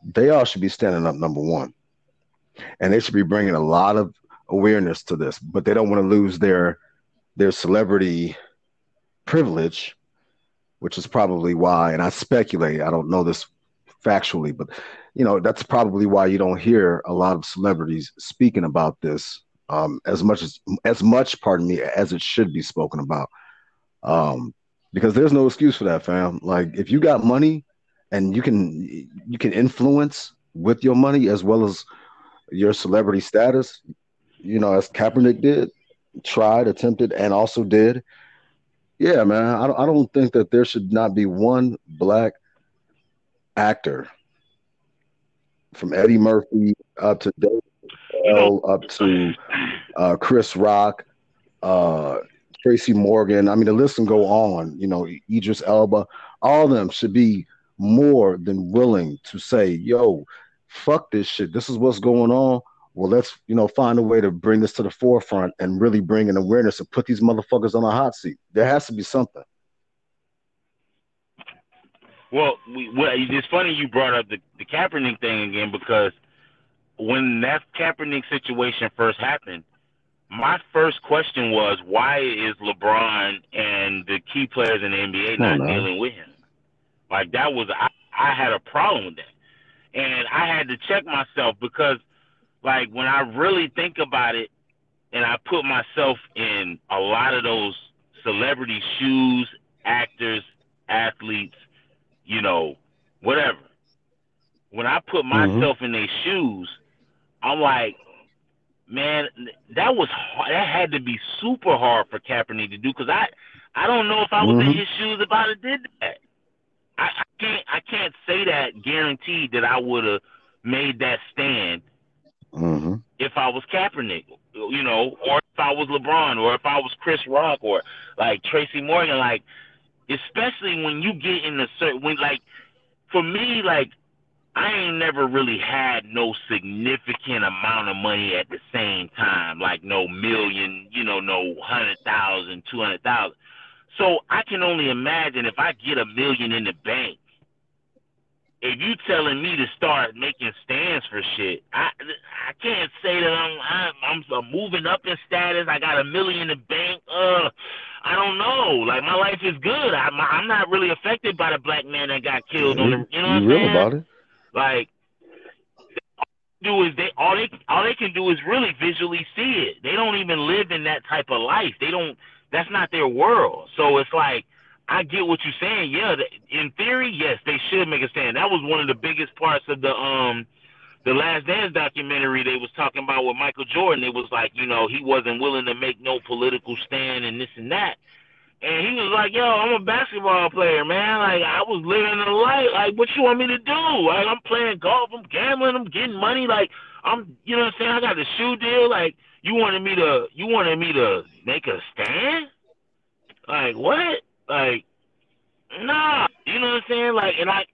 they all should be standing up number one, and they should be bringing a lot of awareness to this. But they don't want to lose their their celebrity privilege, which is probably why. And I speculate. I don't know this factually, but you know that's probably why you don't hear a lot of celebrities speaking about this um, as much as as much, pardon me, as it should be spoken about. Um, because there's no excuse for that, fam. Like if you got money and you can you can influence with your money as well as your celebrity status. You know, as Kaepernick did, tried, attempted, and also did. Yeah, man. I don't, I don't think that there should not be one black actor from Eddie Murphy up to Dave L, up to uh, Chris Rock, uh, Tracy Morgan. I mean, the list can go on. You know, Idris Elba. All of them should be more than willing to say, yo, fuck this shit. This is what's going on. Well, let's, you know, find a way to bring this to the forefront and really bring an awareness and put these motherfuckers on a hot seat. There has to be something. Well, we, well, it's funny you brought up the, the Kaepernick thing again because when that Kaepernick situation first happened, my first question was why is LeBron and the key players in the NBA not dealing with him? Like that was I, I had a problem with that, and I had to check myself because, like, when I really think about it, and I put myself in a lot of those celebrity shoes, actors, athletes, you know, whatever. When I put mm-hmm. myself mm-hmm. in their shoes, I'm like, man, that was hard. that had to be super hard for Kaepernick to do because I I don't know if I was mm-hmm. in his shoes if I'd have did that. I, I can't I can't say that guaranteed that I would have made that stand mm-hmm. if I was Kaepernick, you know, or if I was LeBron, or if I was Chris Rock, or like Tracy Morgan, like especially when you get in the certain when like for me like I ain't never really had no significant amount of money at the same time, like no million, you know, no hundred thousand, two hundred thousand. So I can only imagine if I get a million in the bank, if you telling me to start making stands for shit, I I can't say that I'm I'm, I'm moving up in status. I got a million in the bank. Uh, I don't know. Like my life is good. I'm I'm not really affected by the black man that got killed on the. You know what I'm saying? about it. Like do is they all they all they can do is really visually see it. They don't even live in that type of life. They don't that's not their world. So it's like I get what you're saying. Yeah, in theory, yes, they should make a stand. That was one of the biggest parts of the um the Last Dance documentary. They was talking about with Michael Jordan. It was like you know he wasn't willing to make no political stand and this and that. and he was like, "Yo, I'm a basketball player, man. Like I was living the life. Like what you want me to do? Like I'm playing golf, I'm gambling, I'm getting money. Like I'm, you know what I'm saying? I got the shoe deal. Like you wanted me to, you wanted me to make a stand? Like what? Like nah, you know what I'm saying? Like and I."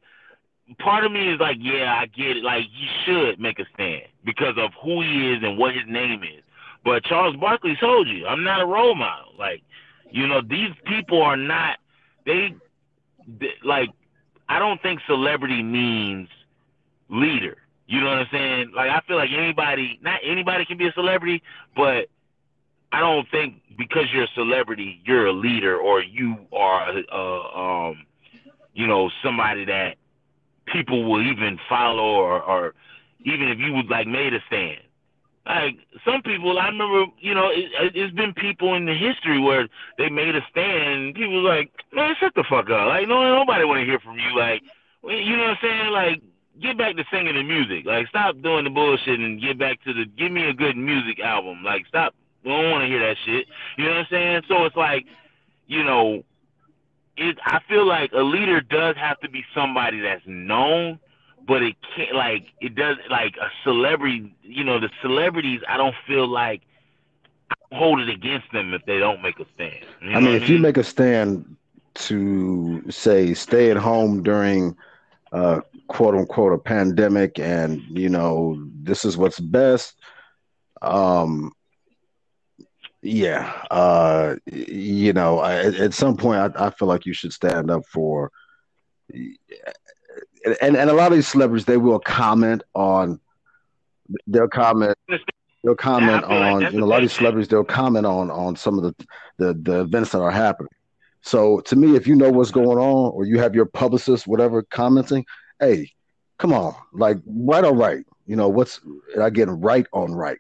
Part of me is like, yeah, I get it. Like, he should make a stand because of who he is and what his name is. But Charles Barkley told you, I'm not a role model. Like, you know, these people are not they, they like I don't think celebrity means leader. You know what I'm saying? Like I feel like anybody, not anybody can be a celebrity, but I don't think because you're a celebrity, you're a leader or you are, uh, um, you know, somebody that people will even follow or, or even if you would like made a stand like some people, I remember, you know, it, it's been people in the history where they made a stand. And people like, man, shut the fuck up. Like, no, nobody want to hear from you. Like, you know what I'm saying? Like, get back to singing the music. Like, stop doing the bullshit and get back to the. Give me a good music album. Like, stop. We don't want to hear that shit. You know what I'm saying? So it's like, you know, it. I feel like a leader does have to be somebody that's known but it can't like it does like a celebrity. You know, the celebrities. I don't feel like I hold it against them if they don't make a stand. You know I mean, if I mean? you make a stand to say stay at home during uh, quote unquote a pandemic, and you know this is what's best. Um, yeah, uh, you know, I, at some point, I, I feel like you should stand up for and and a lot of these celebrities they will comment on they'll comment they'll comment Yeah, feel like on you know a lot of these celebrities they'll comment on on some of the the the events that are happening. So to me, if you know what's going on or you have your publicist whatever commenting, hey, come on, like right on right, you know what's I get right on right,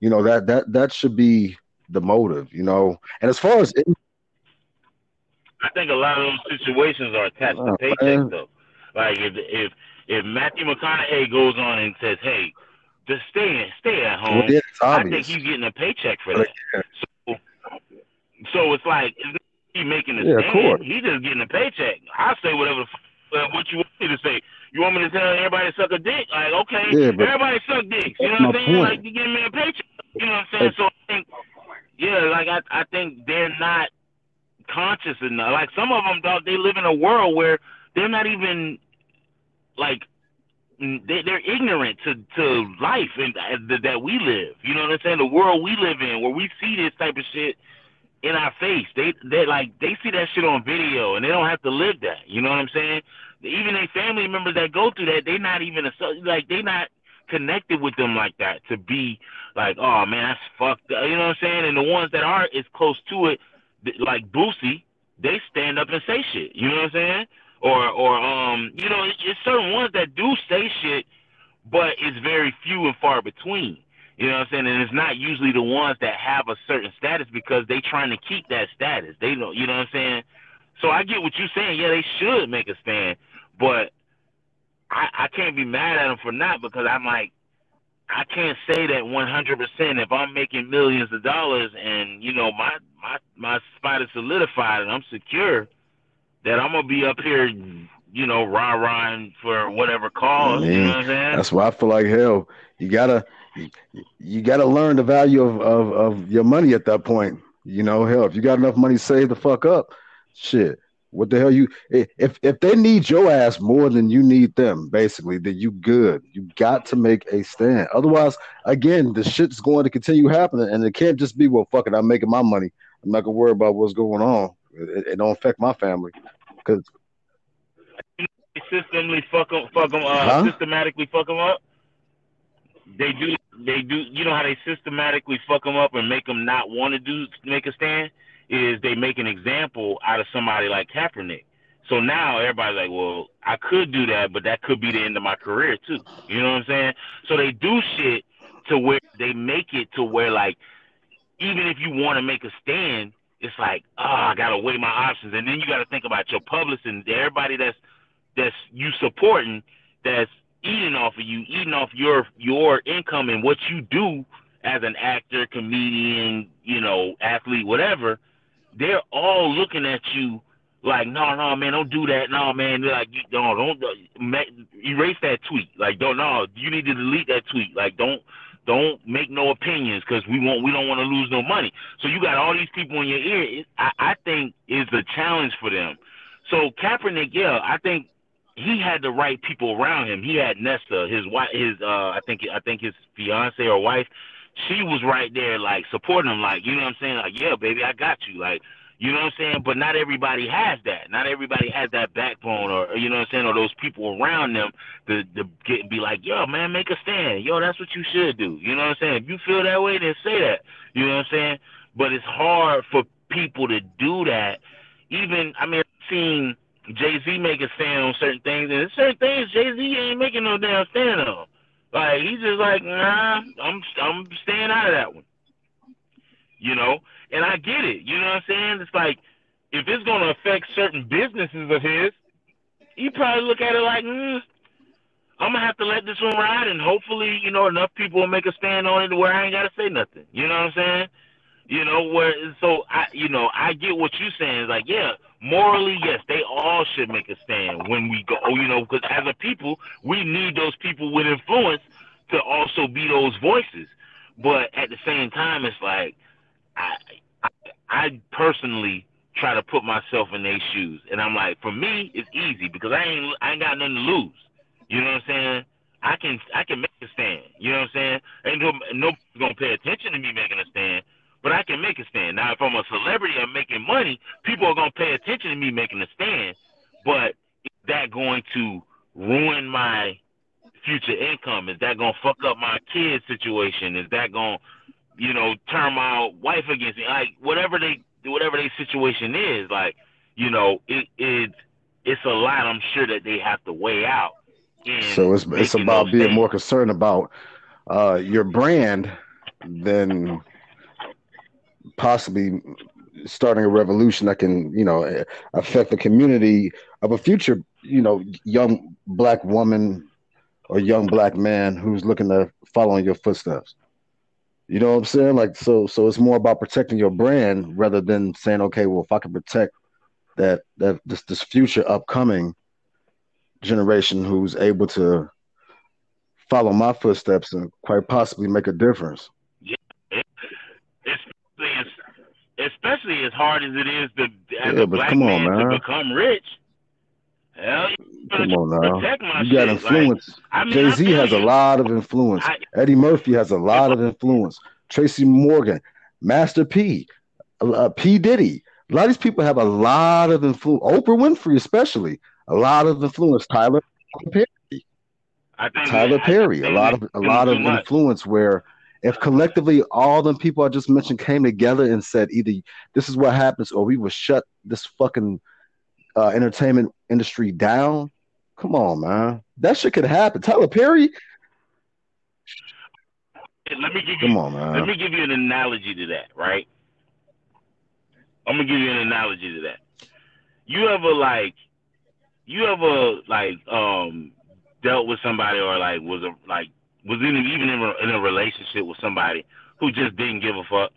you know that that that should be the motive, you know. And as far as I think a lot of those situations are attached to Oh, paychecks man. though. Like if if if Matthew McConaughey goes on and says, "Hey, just stay stay at well, home," yeah, it's I think he's getting a paycheck for that. So, so it's like he making a Yeah, stand. He just getting a paycheck. I say whatever uh, what you want me to say. You want me to tell everybody to suck a dick? Like, okay, Yeah, everybody suck dicks. You know what I'm saying? point. Like, you giving me a paycheck. You know what I'm saying? So I think, yeah, like I, I think they're not conscious enough. Like some of them, dog, they live in a world where they're not even like they, they're ignorant to to life and uh, that we live. You know what I'm saying? The world we live in, where we see this type of shit in our face. They they like they see that shit on video and they don't have to live that. You know what I'm saying? Even their family members that go through that, they not even like they not connected with them like that to be like, oh man, that's fucked up. You know what I'm saying? And the ones that are is close to it, like Boosie, they stand up and say shit. You know what I'm saying? Or or um, you know, it's it's certain ones that do say shit, but it's very few and far between. You know what I'm saying? And it's not usually the ones that have a certain status because they trying to keep that status. They don't, you know what I'm saying? So I get what you're saying. Yeah, they should make a stand, but I, I can't be mad at them for not because I'm like, I can't say that 100% if I'm making millions of dollars and you know my my my spot is solidified and I'm secure that I'm gonna be up here, you know, rah rahing for whatever cause. You know what I'm saying? That's why I feel like hell. You gotta, you, you gotta learn the value of, of of your money at that point. You know, hell, if you got enough money saved the fuck up, shit. What the hell you? If if they need your ass more than you need them, basically, then you good. You got to make a stand. Otherwise, again, the shit's going to continue happening, and it can't just be well, fuck it. I'm making my money. I'm not gonna worry about what's going on. It, it don't affect my family. Because They systematically fuck them, fuck 'em, uh, Huh? systematically fuck them up. They do, they do. You know how they systematically fuck them up and make them not want to do make a stand is they make an example out of somebody like Kaepernick. So now everybody's like, well, I could do that, but that could be the end of my career too. You know what I'm saying? So they do shit to where they make it to where like even if you want to make a stand, it's like, oh, I gotta weigh my options, and then you gotta think about your publicist and everybody that's that's you supporting, that's eating off of you, eating off your your income and what you do as an actor, comedian, you know, athlete, whatever. They're all looking at you like, no, no, man, don't do that. No, man, they're like, no, don't erase that tweet. Like, don't, no, you need to delete that tweet. Like, don't, don't make no opinions because we want, we don't want to lose no money. So you got all these people in your ear. It, I, I think is a challenge for them. So Kaepernick, yeah, I think he had the right people around him. He had Nessa, his wife, his, uh, I think, I think his fiance or wife. She was right there, like supporting him, like you know what I'm saying, like yeah, baby, I got you, like you know what I'm saying? But not everybody has that. Not everybody has that backbone or, you know what I'm saying, or those people around them to, to get be like, yo, man, make a stand. Yo, that's what you should do. You know what I'm saying? If you feel that way, then say that. You know what I'm saying? But it's hard for people to do that. Even I mean I've seen Jay Z make a stand on certain things and certain things Jay Z ain't making no damn stand on. Like he's just like, nah, I'm I'm staying out of that one. You know? And I get it. You know what I'm saying? It's like if it's going to affect certain businesses of his, he probably look at it like, mm, I'm gonna have to let this one ride, and hopefully, you know, enough people will make a stand on it where I ain't gotta say nothing. You know what I'm saying? You know where? So I, you know, I get what you're saying. It's like, yeah, morally, yes, they all should make a stand when we go. Oh, you know, because as a people, we need those people with influence to also be those voices. But at the same time, it's like I, I, I personally try to put myself in their shoes, and I'm like, for me, it's easy because I ain't I ain't got nothing to lose. You know what I'm saying? I can I can make a stand. You know what I'm saying? Ain't no nobody's gonna pay attention to me making a stand, but I can make a stand. Now, if I'm a celebrity, I'm making money. People are gonna pay attention to me making a stand, but is that going to ruin my future income? Is that gonna fuck up my kids' situation? Is that gonna you know, turn my wife against me, like whatever they whatever their situation is, like you know, it it it's a lot. I'm sure that they have to weigh out. So it's it's about being things. more concerned about uh, your brand than possibly starting a revolution that can you know affect the community of a future you know young black woman or young black man who's looking to follow in your footsteps you know what I'm saying? Like so so it's more about protecting your brand rather than saying, okay, well if I can protect that that this this future upcoming generation who's able to follow my footsteps and quite possibly make a difference. Yeah. Especially as, especially as hard as it is to as yeah, a black man, on, man, to become rich. Hell, Come on now. You got influence. Like, I mean, Jay Z has you. a lot of influence. I, Eddie Murphy has a lot of influence. Tracy Morgan, Master P, uh, P. Diddy. A lot of these people have a lot of influence. Oprah Winfrey, especially, a lot of influence. Tyler Perry. Tyler Perry, a lot of a lot of influence where if collectively all the people I just mentioned came together and said either this is what happens or we will shut this fucking uh, entertainment industry down, Come on, man. That shit could happen. Tyler Perry. Let me give you. Come on, man. Let me give you an analogy to that, right? I'm gonna give you an analogy to that. You ever like, you ever like, um, dealt with somebody or like was a like was in even in a, in a relationship with somebody who just didn't give a fuck,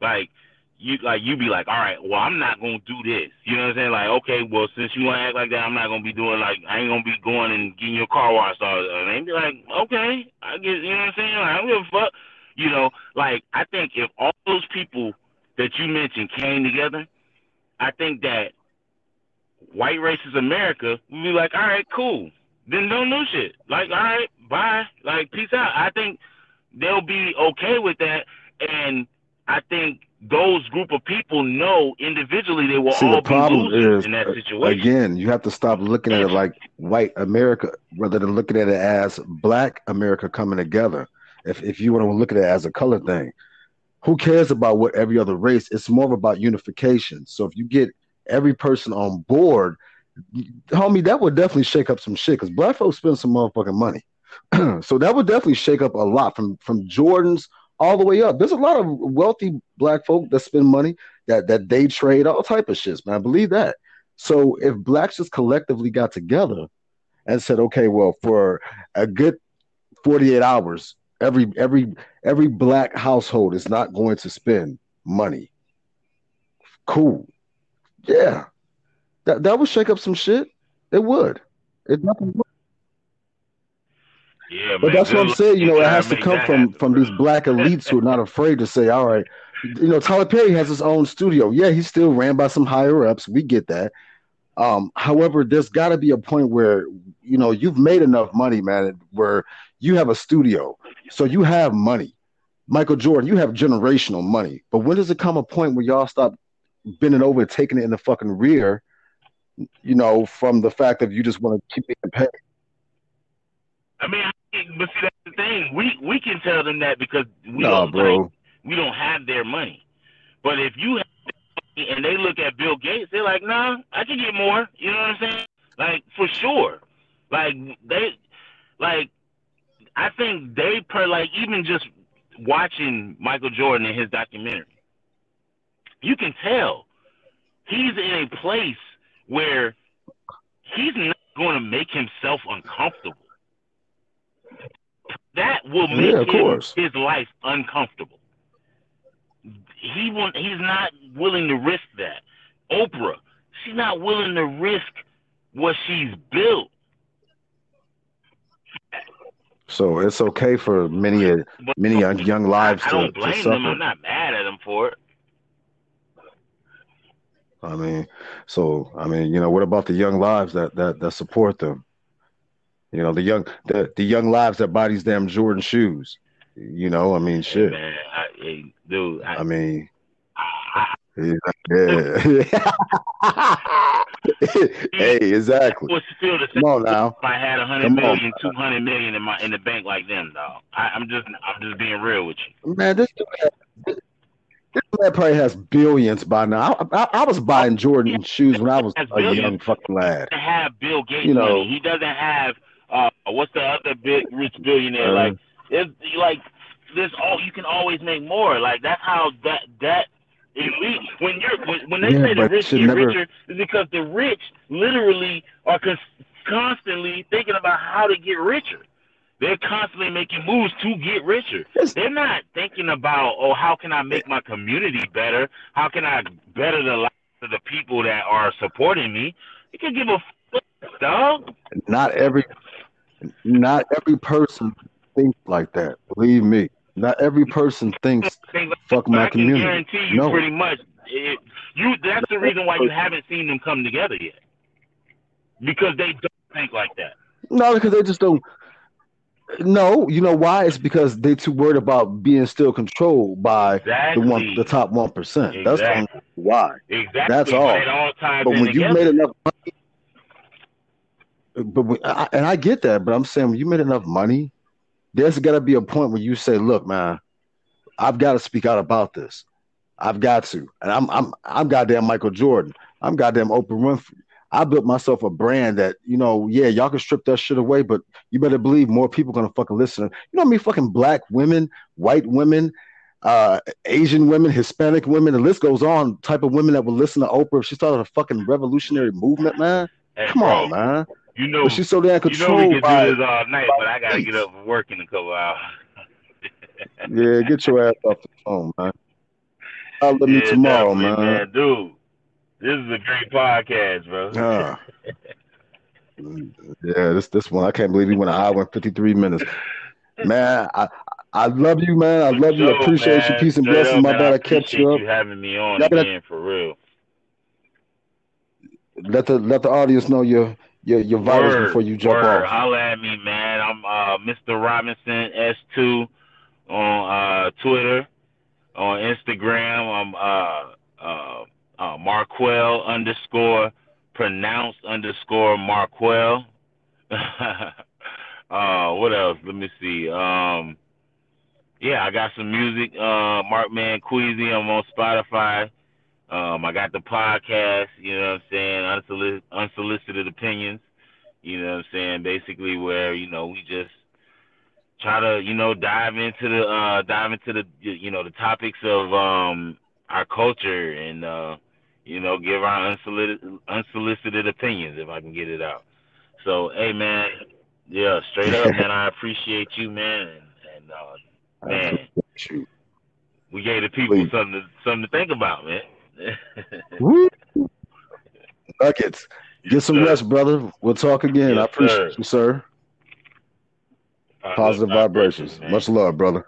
like you like you'd be like, all right, well, I'm not gonna do this. You know what I'm saying? Like, okay, well, since you wanna act like that, I'm not gonna be doing like I ain't gonna be going and getting your car washed. Or, and be like, okay, I get, you know what I'm saying? Like, I don't give a fuck. You know, like I think if all those people that you mentioned came together, I think that white racist America would be like, all right, cool. Then don't do shit. Like, all right, bye. Like, peace out. I think they'll be okay with that, and I think those group of people know individually they will See, all the problem be is, in that uh, situation. Again, you have to stop looking at it like white America rather than looking at it as black America coming together. If if you want to look at it as a color thing, who cares about what every other race? It's more about unification. So if you get every person on board, homie, that would definitely shake up some shit because black folks spend some motherfucking money. so that would definitely shake up a lot from from Jordans all the way up. There's a lot of wealthy black folk that spend money that that they trade all type of shit, man. I believe that. So if blacks just collectively got together and said, okay, well, for a good 48 hours, every every every black household is not going to spend money Cool. Yeah. That that would shake up some shit. It would. It definitely would. But man. that's what I'm saying. You know, it has to come from happen, from bro. these black elites who are not afraid to say, "All right." You know, Tyler Perry has his own studio. Yeah, he's still ran by some higher ups. We get that. Um, however, there's got to be a point where you know you've made enough money, man, where you have a studio, so you have money. Michael Jordan, you have generational money. But when does it come a point where y'all stop bending over and taking it in the fucking rear? You know, from the fact that you just want to keep getting paid. I mean, but see, that's the thing. We we can tell them that because we No, don't bro. like, we don't have their money. But if you have their money and they look at Bill Gates, they're like, "Nah, I can get more." You know what I'm saying? Like for sure. Like they, like I think they per like even just watching Michael Jordan in his documentary, you can tell he's in a place where he's not going to make himself uncomfortable. That will make Yeah, of course. his life uncomfortable. He won't, he's not willing to risk that. Oprah, she's not willing to risk what she's built. So it's okay for many But many young, young lives I, don't to blame them. suffer. I'm not mad at them for it. I mean, so I mean, you know, what about the young lives that that that support them? You know, the young the the young lives that buy these damn Jordan shoes. You know, I mean, shit. Man, I, hey, dude, I, I mean, I, yeah. hey, exactly. feel the same Come on now. if I had a hundred million, two hundred million in my in the bank like them, dog. I, I'm just I'm just being real with you. Man, this dude this man probably has billions by now. I, I, I was buying Jordan shoes when I was a young fucking lad. doesn't have Bill Gates You know- money. He doesn't have uh what's the other big rich billionaire? Uh, like it's like there's all you can always make more. Like that's how that that elite when you're when, when they Yeah, say the rich get never- richer is because the rich literally are con- constantly thinking about how to get richer. They're constantly making moves to get richer. They're not thinking about, oh, how can I make my community better? How can I better the lives of the people that are supporting me? You can give a fuck, dog. not every not every person thinks like that. Believe me. Not every person thinks fuck my I can community. guarantee you No. pretty much. It, you that's the reason why you haven't seen them come together yet. Because they don't think like that. No, because they just don't no, you know why? It's because they too worried about being still controlled by Exactly. the one the top one percent. That's Exactly. why. Exactly. That's all. It all ties But when you made enough money, but when, I, and I get that, but I'm saying when you made enough money, there's got to be a point where you say, "Look, man, I've got to speak out about this. I've got to." And I'm I'm I'm goddamn Michael Jordan. I'm goddamn Oprah Winfrey. I built myself a brand that you know, yeah, y'all can strip that shit away, but you better believe more people gonna fucking listen. You know, what I mean, fucking black women, white women, uh, Asian women, Hispanic women, the list goes on. Type of women that will listen to Oprah if she started a fucking revolutionary movement, man. Hey, Come bro, on, man. You know, But she's so damn you know we controlled can do this all night, but I gotta get up and work in a couple hours. Yeah, get your ass off the phone, man. I'll let me tomorrow, definitely, man. Dude, this is a great podcast, bro. Ah. yeah, this this one I can't believe he went an hour and fifty three minutes. Man, I I love you, man. I love you. Appreciate you. Peace and Straight blessings. up, My brother. bad, I I kept you up. you having me on again for real. Let the let the audience know your your your vitals Word, before you jump word. off. Holla at me, man. I'm uh, Mr. Robinson S2 on uh, Twitter, on Instagram. I'm uh, uh, uh, Marquil underscore pronounced underscore Marquell. uh, what else? Let me see. Um, yeah, I got some music. Uh, Markman Queasy. I'm on Spotify. Um, I got the podcast, you know what I'm saying, Unsolic- unsolicited opinions, you know what I'm saying, basically where, you know, we just try to, you know, dive into the uh dive into the you know, the topics of um our culture and uh you know, give our unsolicited unsolicited opinions if I can get it out. So, hey man, yeah, straight up, man, I appreciate you, man, and, and uh man, we gave the people Please. something to, something to think about, man. Woo. Nuggets. Get some sir. rest, brother. We'll talk again. Yes, I appreciate sir. you, sir. Uh, Positive vibrations. man. Much love, brother.